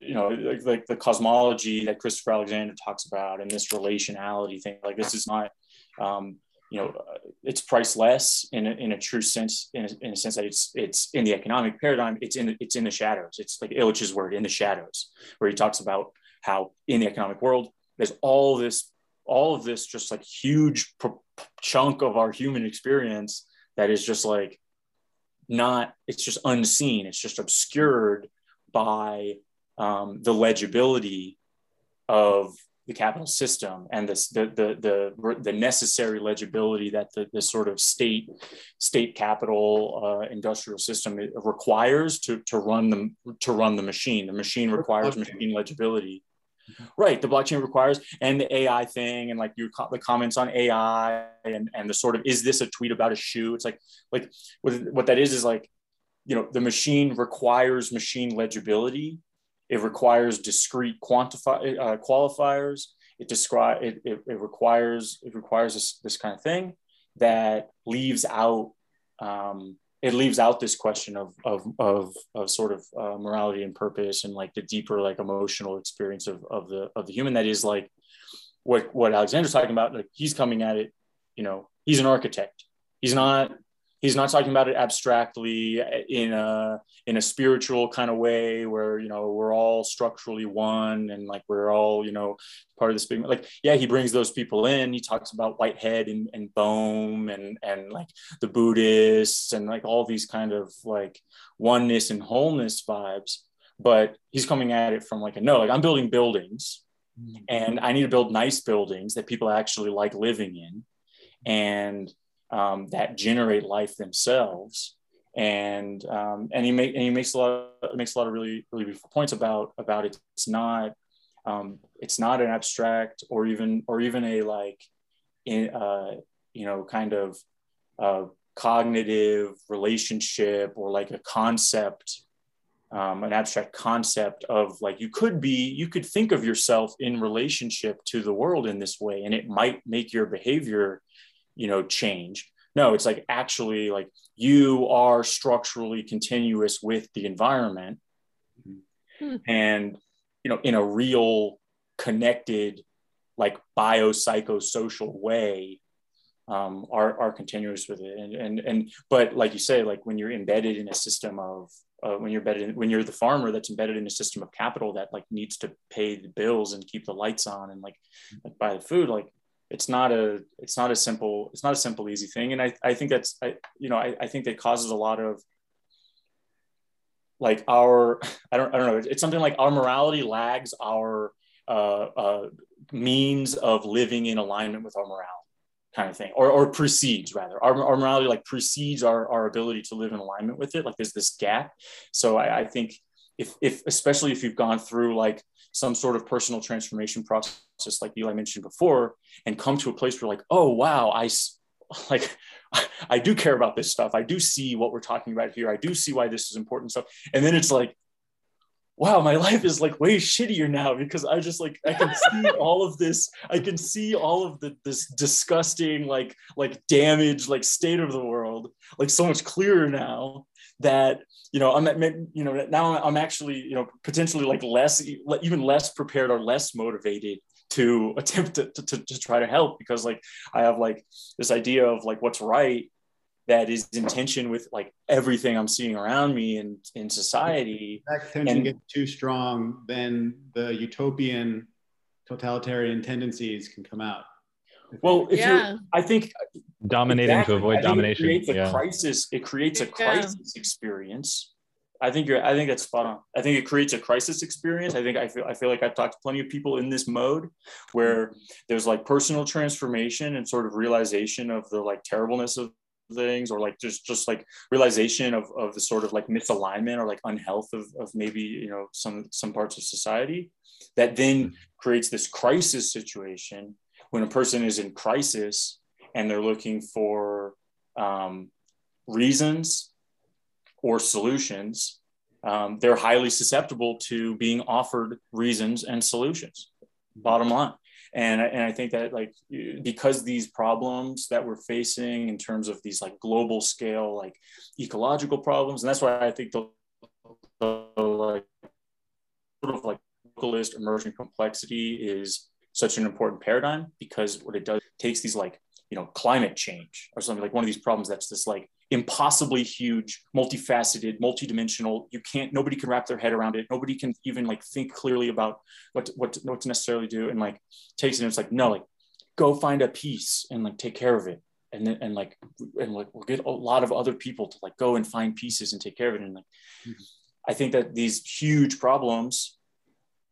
S2: you know like, like, the cosmology that christopher alexander talks about and this relationality thing like this is not um, you know it's priceless in a, in a true sense in a, in a sense that it's it's in the economic paradigm it's in it's in the shadows. It's like illich's word in the shadows where he talks about how in the economic world there's all this all of this just like huge chunk of our human experience that is just like not it's just unseen. It's just obscured by um, the legibility of the capital system and this, the, the, the, the necessary legibility that the, the sort of state state capital uh, industrial system requires to, to run the to run the machine. The machine requires machine legibility right the blockchain requires and the ai thing and like you the comments on ai and and the sort of is this a tweet about a shoe? It's like like what, what that is is like you know the machine requires machine legibility. It requires discrete quantify uh, qualifiers. It describe it, it, it, requires it requires this, this kind of thing that leaves out um, it leaves out this question of of of, of sort of uh, morality and purpose and like the deeper like emotional experience of, of the of the human that is like what what Alexander's talking about like he's coming at it you know he's an architect. He's not he's not talking about it abstractly in a in a spiritual kind of way where you know we're all structurally one and like we're all you know part of this big like yeah he brings those people in. He talks about whitehead and, and bohm and and like the buddhists and like all these kind of like oneness and wholeness vibes. But he's coming at it from like a no like i'm building buildings mm-hmm. and i need to build nice buildings that people actually like living in. And um, that generate life themselves. And um, and he make and he makes a lot of, makes a lot of really really beautiful points about about it. It's not um, it's not an abstract or even or even a like in uh, you know kind of uh, cognitive relationship or like a concept um, an abstract concept of like you could be you could think of yourself in relationship to the world in this way and it might make your behavior you know change. No it's like actually like you are structurally continuous with the environment. Mm-hmm. and you know in a real connected like biopsychosocial way um, are are continuous with it. And and and but like you say like when you're embedded in a system of uh, when you're embedded in, when you're the farmer that's embedded in a system of capital that like needs to pay the bills and keep the lights on and like, like buy the food like it's not a it's not a simple it's not a simple easy thing. And i, I think that's I, you know I, I think that causes a lot of like our i don't i don't know it's something like our morality lags our uh, uh, means of living in alignment with our morality kind of thing or, or precedes rather. Our, our morality like precedes our, our ability to live in alignment with it. Like there's this gap. So I, I think if, if especially if you've gone through like some sort of personal transformation process like eli mentioned before and come to a place where like oh wow i like i do care about this stuff. I do see what we're talking about here. I do see why this is important. Stuff and then it's like wow my life is like way shittier now because i just like i can see all of this. I can see all of the this disgusting like like damage like state of the world like so much clearer now that you know i'm you know now i'm actually you know potentially like less even less prepared or less motivated to attempt to, to, to try to help because like i have like this idea of like what's right that is in tension with like everything i'm seeing around me and in society.
S1: That tension and, gets too strong then the utopian totalitarian tendencies can come out
S2: well, if yeah. you're, I think
S3: dominating exactly, to avoid domination.
S2: It creates a yeah. crisis. It creates a crisis yeah. experience. I think you're. I think that's spot on. I think it creates a crisis experience. I think I feel. I feel like I've talked to plenty of people in this mode, where there's like personal transformation and sort of realization of the like terribleness of things or like just just like realization of, of the sort of like misalignment or like unhealth of, of maybe you know some some parts of society that then mm-hmm. creates this crisis situation when a person is in crisis and they're looking for um, reasons or solutions, um, they're highly susceptible to being offered reasons and solutions. Bottom line. And, and I think that like because these problems that we're facing in terms of these like global scale like ecological problems, and that's why I think the, the like sort of like localist emerging complexity is such an important paradigm because what it does takes these like you know climate change or something like one of these problems that's this like impossibly huge multifaceted multidimensional. You can't nobody can wrap their head around it. Nobody can even like think clearly about what to, what to, what to necessarily do and like takes it. And it's like no like go find a piece and like take care of it. And then and like and like we'll get a lot of other people to like go and find pieces and take care of it. And like mm-hmm. i think that these huge problems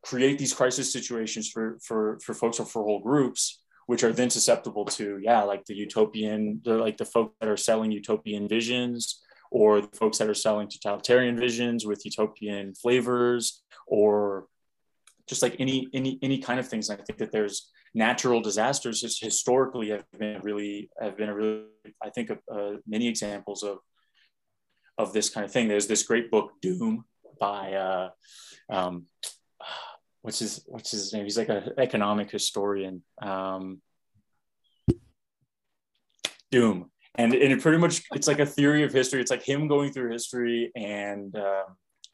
S2: create these crisis situations for for for folks or for whole groups which are then susceptible to yeah like the utopian the like the folks that are selling utopian visions or the folks that are selling totalitarian visions with utopian flavors or just like any any any kind of things. And i think that there's natural disasters just historically have been really have been a really i think uh, many examples of of this kind of thing. There's this great book doom by uh, um, what's his what's his name? He's like an economic historian. Um, Doom, and, and it pretty much it's like a theory of history. It's like him going through history and uh,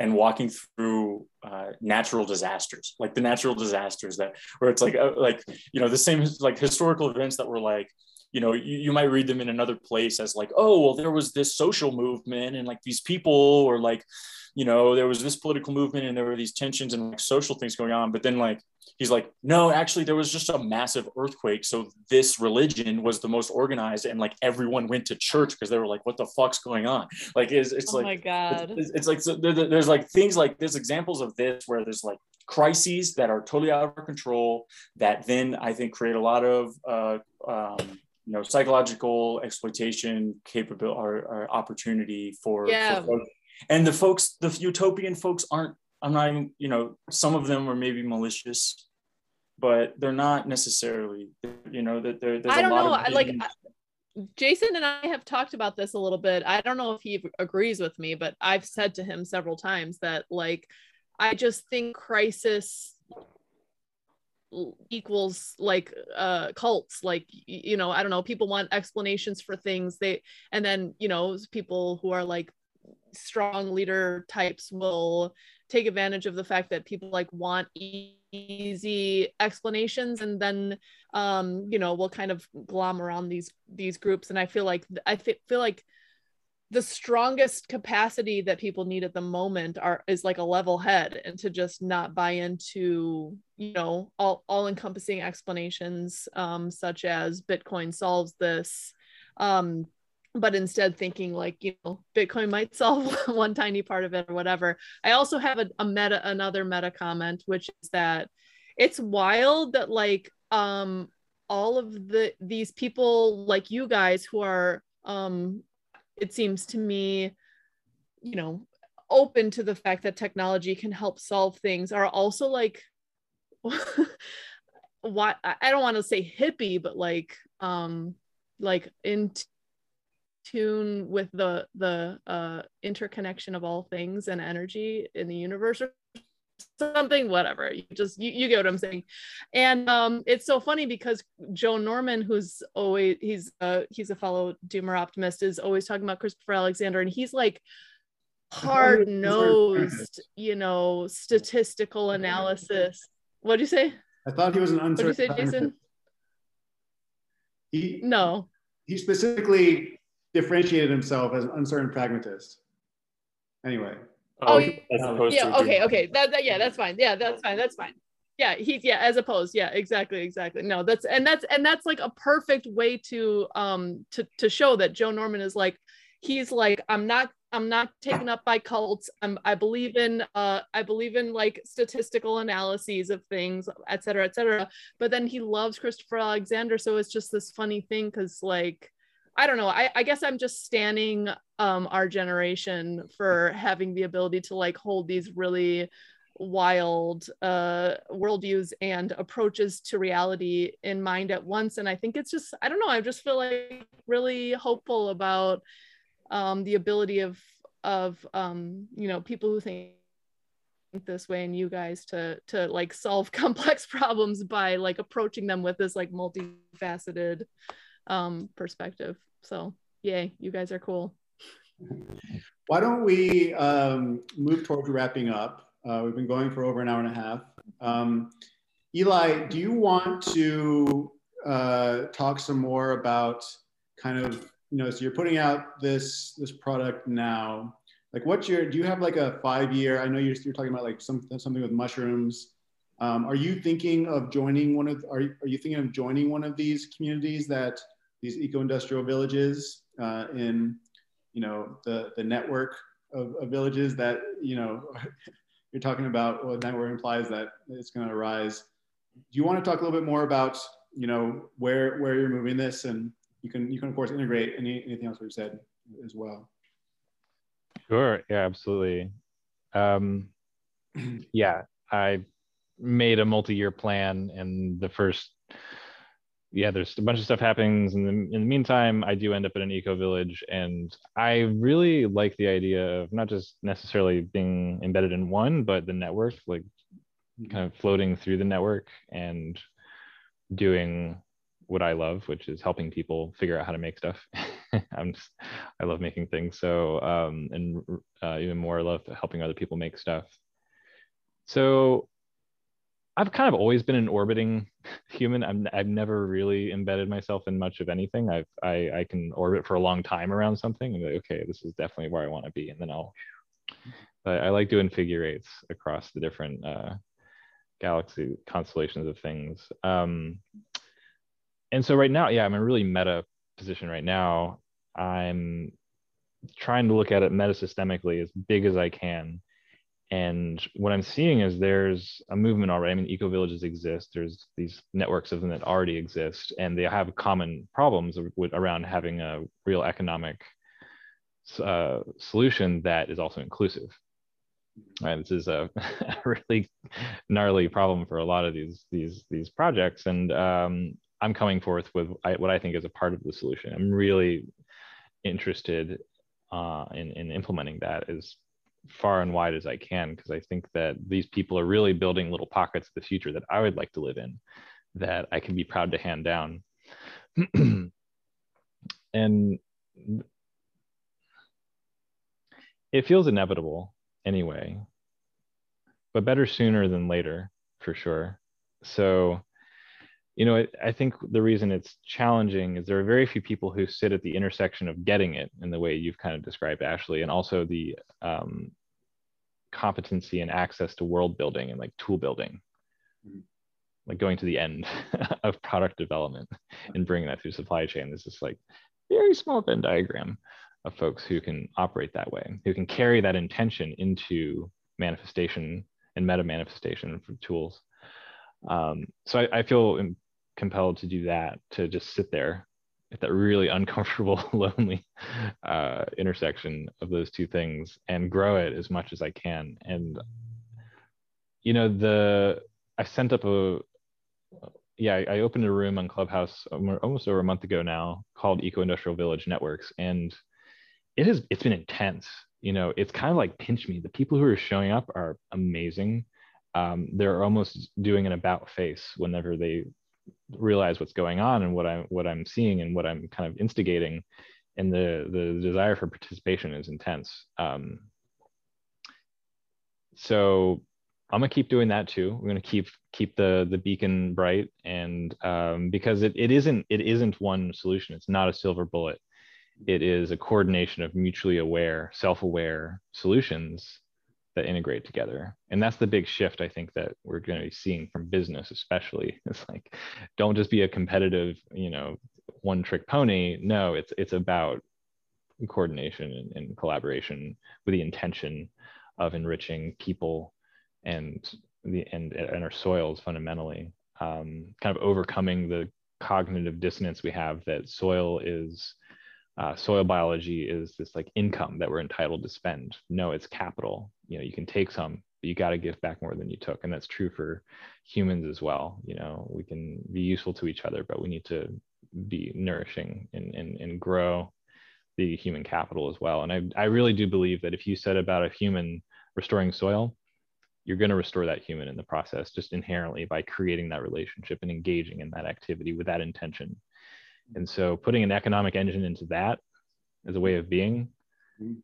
S2: and walking through uh, natural disasters, like the natural disasters that where it's like uh, like you know the same like historical events that were like you know you, you might read them in another place as like oh well there was this social movement and like these people or like you know there was this political movement and there were these tensions and like social things going on but then like he's like no actually there was just a massive earthquake so this religion was the most organized and like everyone went to church because they were like what the fuck's going on like it's, it's
S4: oh
S2: like
S4: my god
S2: it's, it's like so there, there's like things like there's examples of this where there's like crises that are totally out of our control that then i think create a lot of uh, um, you know psychological exploitation capability or, or opportunity for,
S4: yeah.
S2: for and the folks the utopian folks aren't i'm not even you know some of them are maybe malicious but they're not necessarily you know that there, there's
S4: I don't
S2: a lot
S4: know.
S2: of
S4: I, like Jason and I have talked about this a little bit. I don't know if he agrees with me, but I've said to him several times that like I just think crisis equals like uh cults like you know i don't know people want explanations for things they and then you know people who are like strong leader types will take advantage of the fact that people like want easy explanations and then um you know we'll kind of glom around these these groups. And i feel like i feel like the strongest capacity that people need at the moment are is like a level head and to just not buy into you know all all encompassing explanations um such as bitcoin solves this um but instead thinking like you know bitcoin might solve one tiny part of it or whatever. I also have a, a meta another meta comment which is that it's wild that like um all of the these people like you guys who are um it seems to me you know open to the fact that technology can help solve things are also like what i don't want to say hippie but like um like in tune with the the uh interconnection of all things and energy in the universe or something whatever. You just you, you get what i'm saying. And um it's so funny because joe norman who's always he's uh he's a fellow doomer optimist is always talking about christopher alexander and he's like hard nosed you know statistical analysis. What do you say?
S1: I thought he was an uncertain
S4: what do you say jason?
S1: He
S4: no.
S1: he specifically differentiated himself as an uncertain pragmatist. Anyway.
S4: Oh,
S2: as opposed
S4: yeah okay okay. That, that yeah that's fine. Yeah that's fine that's fine. Yeah he's yeah as opposed. Yeah exactly exactly. No that's and that's and that's like a perfect way to um to to show that joe norman is like he's like i'm not i'm not taken up by cults. I'm i believe in uh i believe in like statistical analyses of things et cetera et cetera. But then he loves christopher alexander so it's just this funny thing because like I don't know. I, I guess I'm just standing um, our generation for having the ability to like hold these really wild uh, worldviews and approaches to reality in mind at once. And I think it's just, I don't know, I just feel like really hopeful about um, the ability of, of um, you know, people who think this way and you guys to to like solve complex problems by like approaching them with this like multifaceted um perspective so yay you guys are cool
S1: Why don't we um, move towards wrapping up? Uh, we've been going for over an hour and a half. Um, Eli, do you want to uh, talk some more about kind of, you know, so you're putting out this this product now. Like, what's your? Do you have like a five year? I know you're, you're talking about like some, something with mushrooms. Um, are you thinking of joining one of? Are are you thinking of joining one of these communities that these eco-industrial villages uh, in you know the the network of, of villages that you know you're talking about what network implies that it's going to arise do you want to talk a little bit more about you know where where you're moving this and you can you can of course integrate any, anything else we've said as well
S3: Sure. Yeah, absolutely. Um, yeah, I made a multi-year plan, and the first, yeah, there's a bunch of stuff happens. The, in the meantime, I do end up in an eco village, and I really like the idea of not just necessarily being embedded in one, but the network, like kind of floating through the network and doing what I love, which is helping people figure out how to make stuff. I'm just, I love making things. So, um, and uh, even more, I love helping other people make stuff. So, I've kind of always been an orbiting human. I'm I've never really embedded myself in much of anything. I've I I can orbit for a long time around something and be like, okay, this is definitely where I want to be, and then I'll. But I like doing figure eights across the different uh, galaxy constellations of things. Um, and so right now, yeah, I'm in a really meta position right now. I'm trying to look at it metasystemically as big as I can and what I'm seeing is there's a movement already. I mean, eco villages exist. There's these networks of them that already exist, and they have common problems with, around having a real economic uh, solution that is also inclusive. Right, this is a, a, really gnarly problem for a lot of these these these projects, and um, I'm coming forth with what I think is a part of the solution. I'm really interested uh, in in implementing that. Is far and wide as I can because I think that these people are really building little pockets of the future that I would like to live in that I can be proud to hand down. and it feels inevitable anyway, but better sooner than later for sure. So you know, I think the reason it's challenging is there are very few people who sit at the intersection of getting it in the way you've kind of described, Ashley, and also the um, competency and access to world building and like tool building, mm-hmm. like going to the end of product development and bringing that through supply chain. There's this like very small Venn diagram of folks who can operate that way, who can carry that intention into manifestation and meta manifestation for tools. Um, so I, I feel compelled to do that to just sit there at that really uncomfortable lonely uh, intersection of those two things and grow it as much as i can. And you know the i sent up a yeah i opened a room on clubhouse almost over a month ago now called eco industrial village networks. And it has it's been intense. You know it's kind of like pinch me. The people who are showing up are amazing. Um, they're almost doing an about face whenever they realize what's going on and what I'm what I'm seeing and what I'm kind of instigating, and the the desire for participation is intense. Um, so I'm gonna keep doing that too. We're gonna keep keep the the beacon bright, and um, because it, it isn't it isn't one solution. It's not a silver bullet. It is a coordination of mutually aware, self-aware solutions that integrate together and that's the big shift i think that we're going to be seeing from business especially it's like don't just be a competitive you know one trick pony no it's it's about coordination and, and collaboration with the intention of enriching people and the and, and our soils fundamentally um, kind of overcoming the cognitive dissonance we have that soil is uh, soil biology is this like income that we're entitled to spend. No, it's capital. You know, you can take some, but you got to give back more than you took, and that's true for humans as well. You know, we can be useful to each other, but we need to be nourishing and and, and grow the human capital as well. And I I really do believe that if you said about a human restoring soil, you're going to restore that human in the process just inherently by creating that relationship and engaging in that activity with that intention and so putting an economic engine into that as a way of being mm-hmm.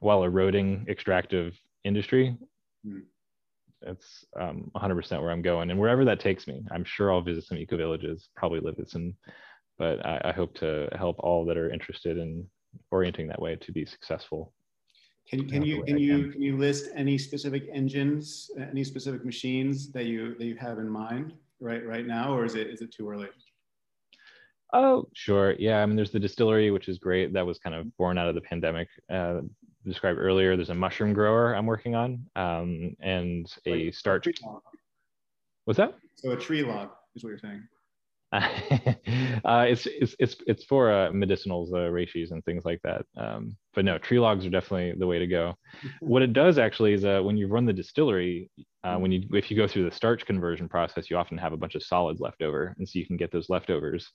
S3: while eroding extractive industry, mm-hmm. that's um, 100% where I'm going. And wherever that takes me, I'm sure I'll visit some eco villages, probably live with some, but I, I hope to help all that are interested in orienting that way to be successful.
S1: Can, can you can you can you list any specific engines, any specific machines that you that you have in mind right right now, or is it is it too early?
S3: Oh, sure. Yeah. I mean, there's the distillery, which is great. That was kind of born out of the pandemic. Uh, described earlier. There's a mushroom grower I'm working on, um, and a starch. What's that?
S1: So a tree log is what you're saying.
S3: uh, it's, it's it's it's for uh, medicinals, uh, reishis, and things like that. Um, but no, tree logs are definitely the way to go. what it does actually is uh, when you run the distillery, uh, when you if you go through the starch conversion process, you often have a bunch of solids left over, and so you can get those leftovers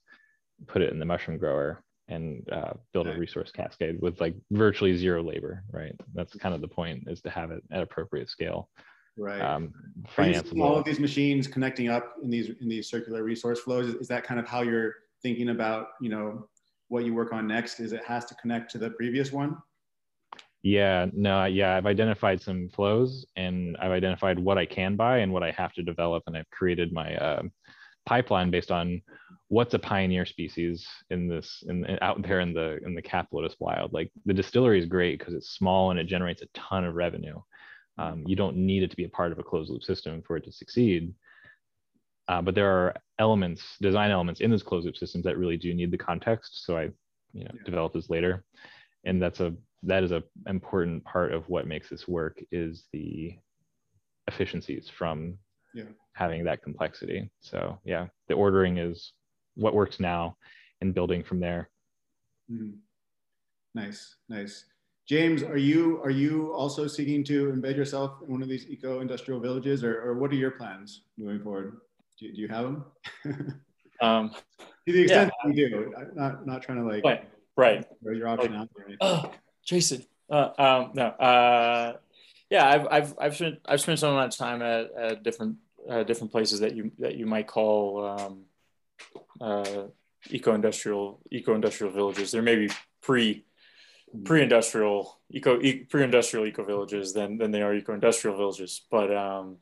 S3: put it in the mushroom grower and uh, build a resource cascade with like virtually zero labor, right? That's kind of the point is to have it at appropriate scale.
S1: Right. Um, all of these machines connecting up in these in these circular resource flows. Is, is that kind of how you're thinking about, you know, what you work on next? Is it has to connect to the previous one?
S3: Yeah, no, yeah, I've identified some flows and I've identified what I can buy and what I have to develop, and I've created my uh, pipeline based on what's a pioneer species in this in, in, out there in the in the Capillodus wild. Like the distillery is great because it's small and it generates a ton of revenue. Um, you don't need it to be a part of a closed loop system for it to succeed. Uh, but there are elements design elements in those closed loop systems that really do need the context. So i you know yeah. developed this later. And that's a that is a important part of what makes this work is the efficiencies from yeah. having that complexity so yeah the ordering is what works now and building from there.
S1: Mm-hmm. Nice, nice. James, are you are you also seeking to embed yourself in one of these eco-industrial villages, or, or what are your plans moving forward? Do, do you have them? um, to the extent yeah. you do, I'm not not trying to like
S2: right, right.
S1: your option like, out
S2: there. Oh, Jason. Uh, um, no. Uh, yeah, I've I've I've spent I've spent some of my time at, at different uh, different places that you that you might call um, uh, eco-industrial eco-industrial villages. There may be pre pre-industrial eco e, pre-industrial eco villages than than they are eco-industrial villages. But um,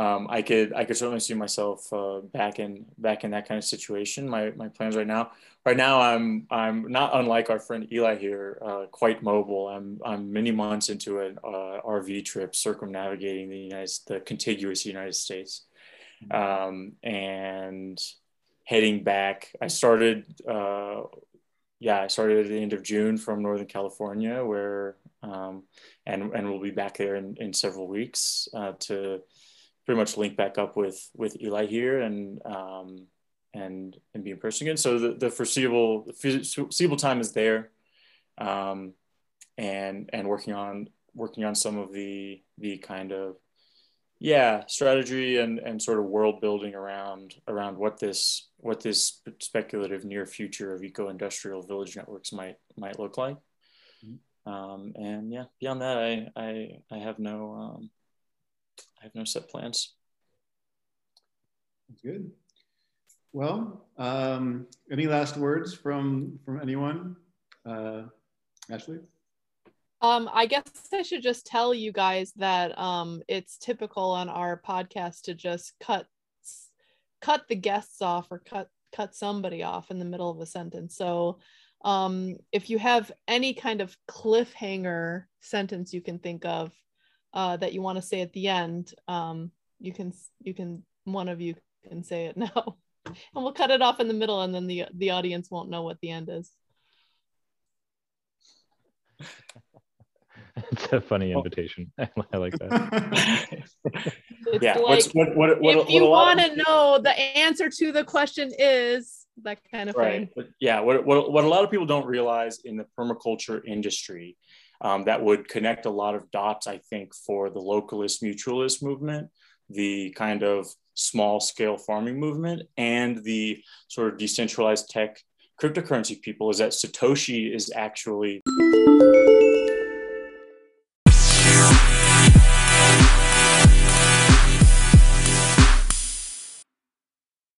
S2: um, I could I could certainly see myself uh, back in back in that kind of situation. My my plans right now right now I'm I'm not unlike our friend Eli here, uh, quite mobile. I'm I'm many months into an uh, RV trip circumnavigating the United the contiguous United States, mm-hmm. um, and heading back. I started, uh, yeah, I started at the end of June from Northern California, where um, and and we'll be back there in, in several weeks uh, to pretty much link back up with with Eli here and um, and and be in person again. So the, the foreseeable the foreseeable time is there, um, and and working on working on some of the the kind of yeah strategy and and sort of world building around around what this what this speculative near future of eco-industrial village networks might might look like mm-hmm. um, and yeah beyond that i i i have no um, i have no set plans.
S1: That's good. Well um, any last words from from anyone? Uh, ashley?
S4: Um, I guess I should just tell you guys that um, it's typical on our podcast to just cut cut the guests off or cut cut somebody off in the middle of a sentence. So um, if you have any kind of cliffhanger sentence you can think of uh, that you want to say at the end, um, you can you can one of you can say it now, and we'll cut it off in the middle, and then the the audience won't know what the end is.
S3: it's a funny invitation. I like that.
S4: yeah. Like, what, what, what, if you want to know the answer to the question is that kind of right. thing.
S2: But yeah. What, what, what a lot of people don't realize in the permaculture industry um, that would connect a lot of dots, I think, for the localist mutualist movement, the kind of small scale farming movement, and the sort of decentralized tech cryptocurrency people is that Satoshi is actually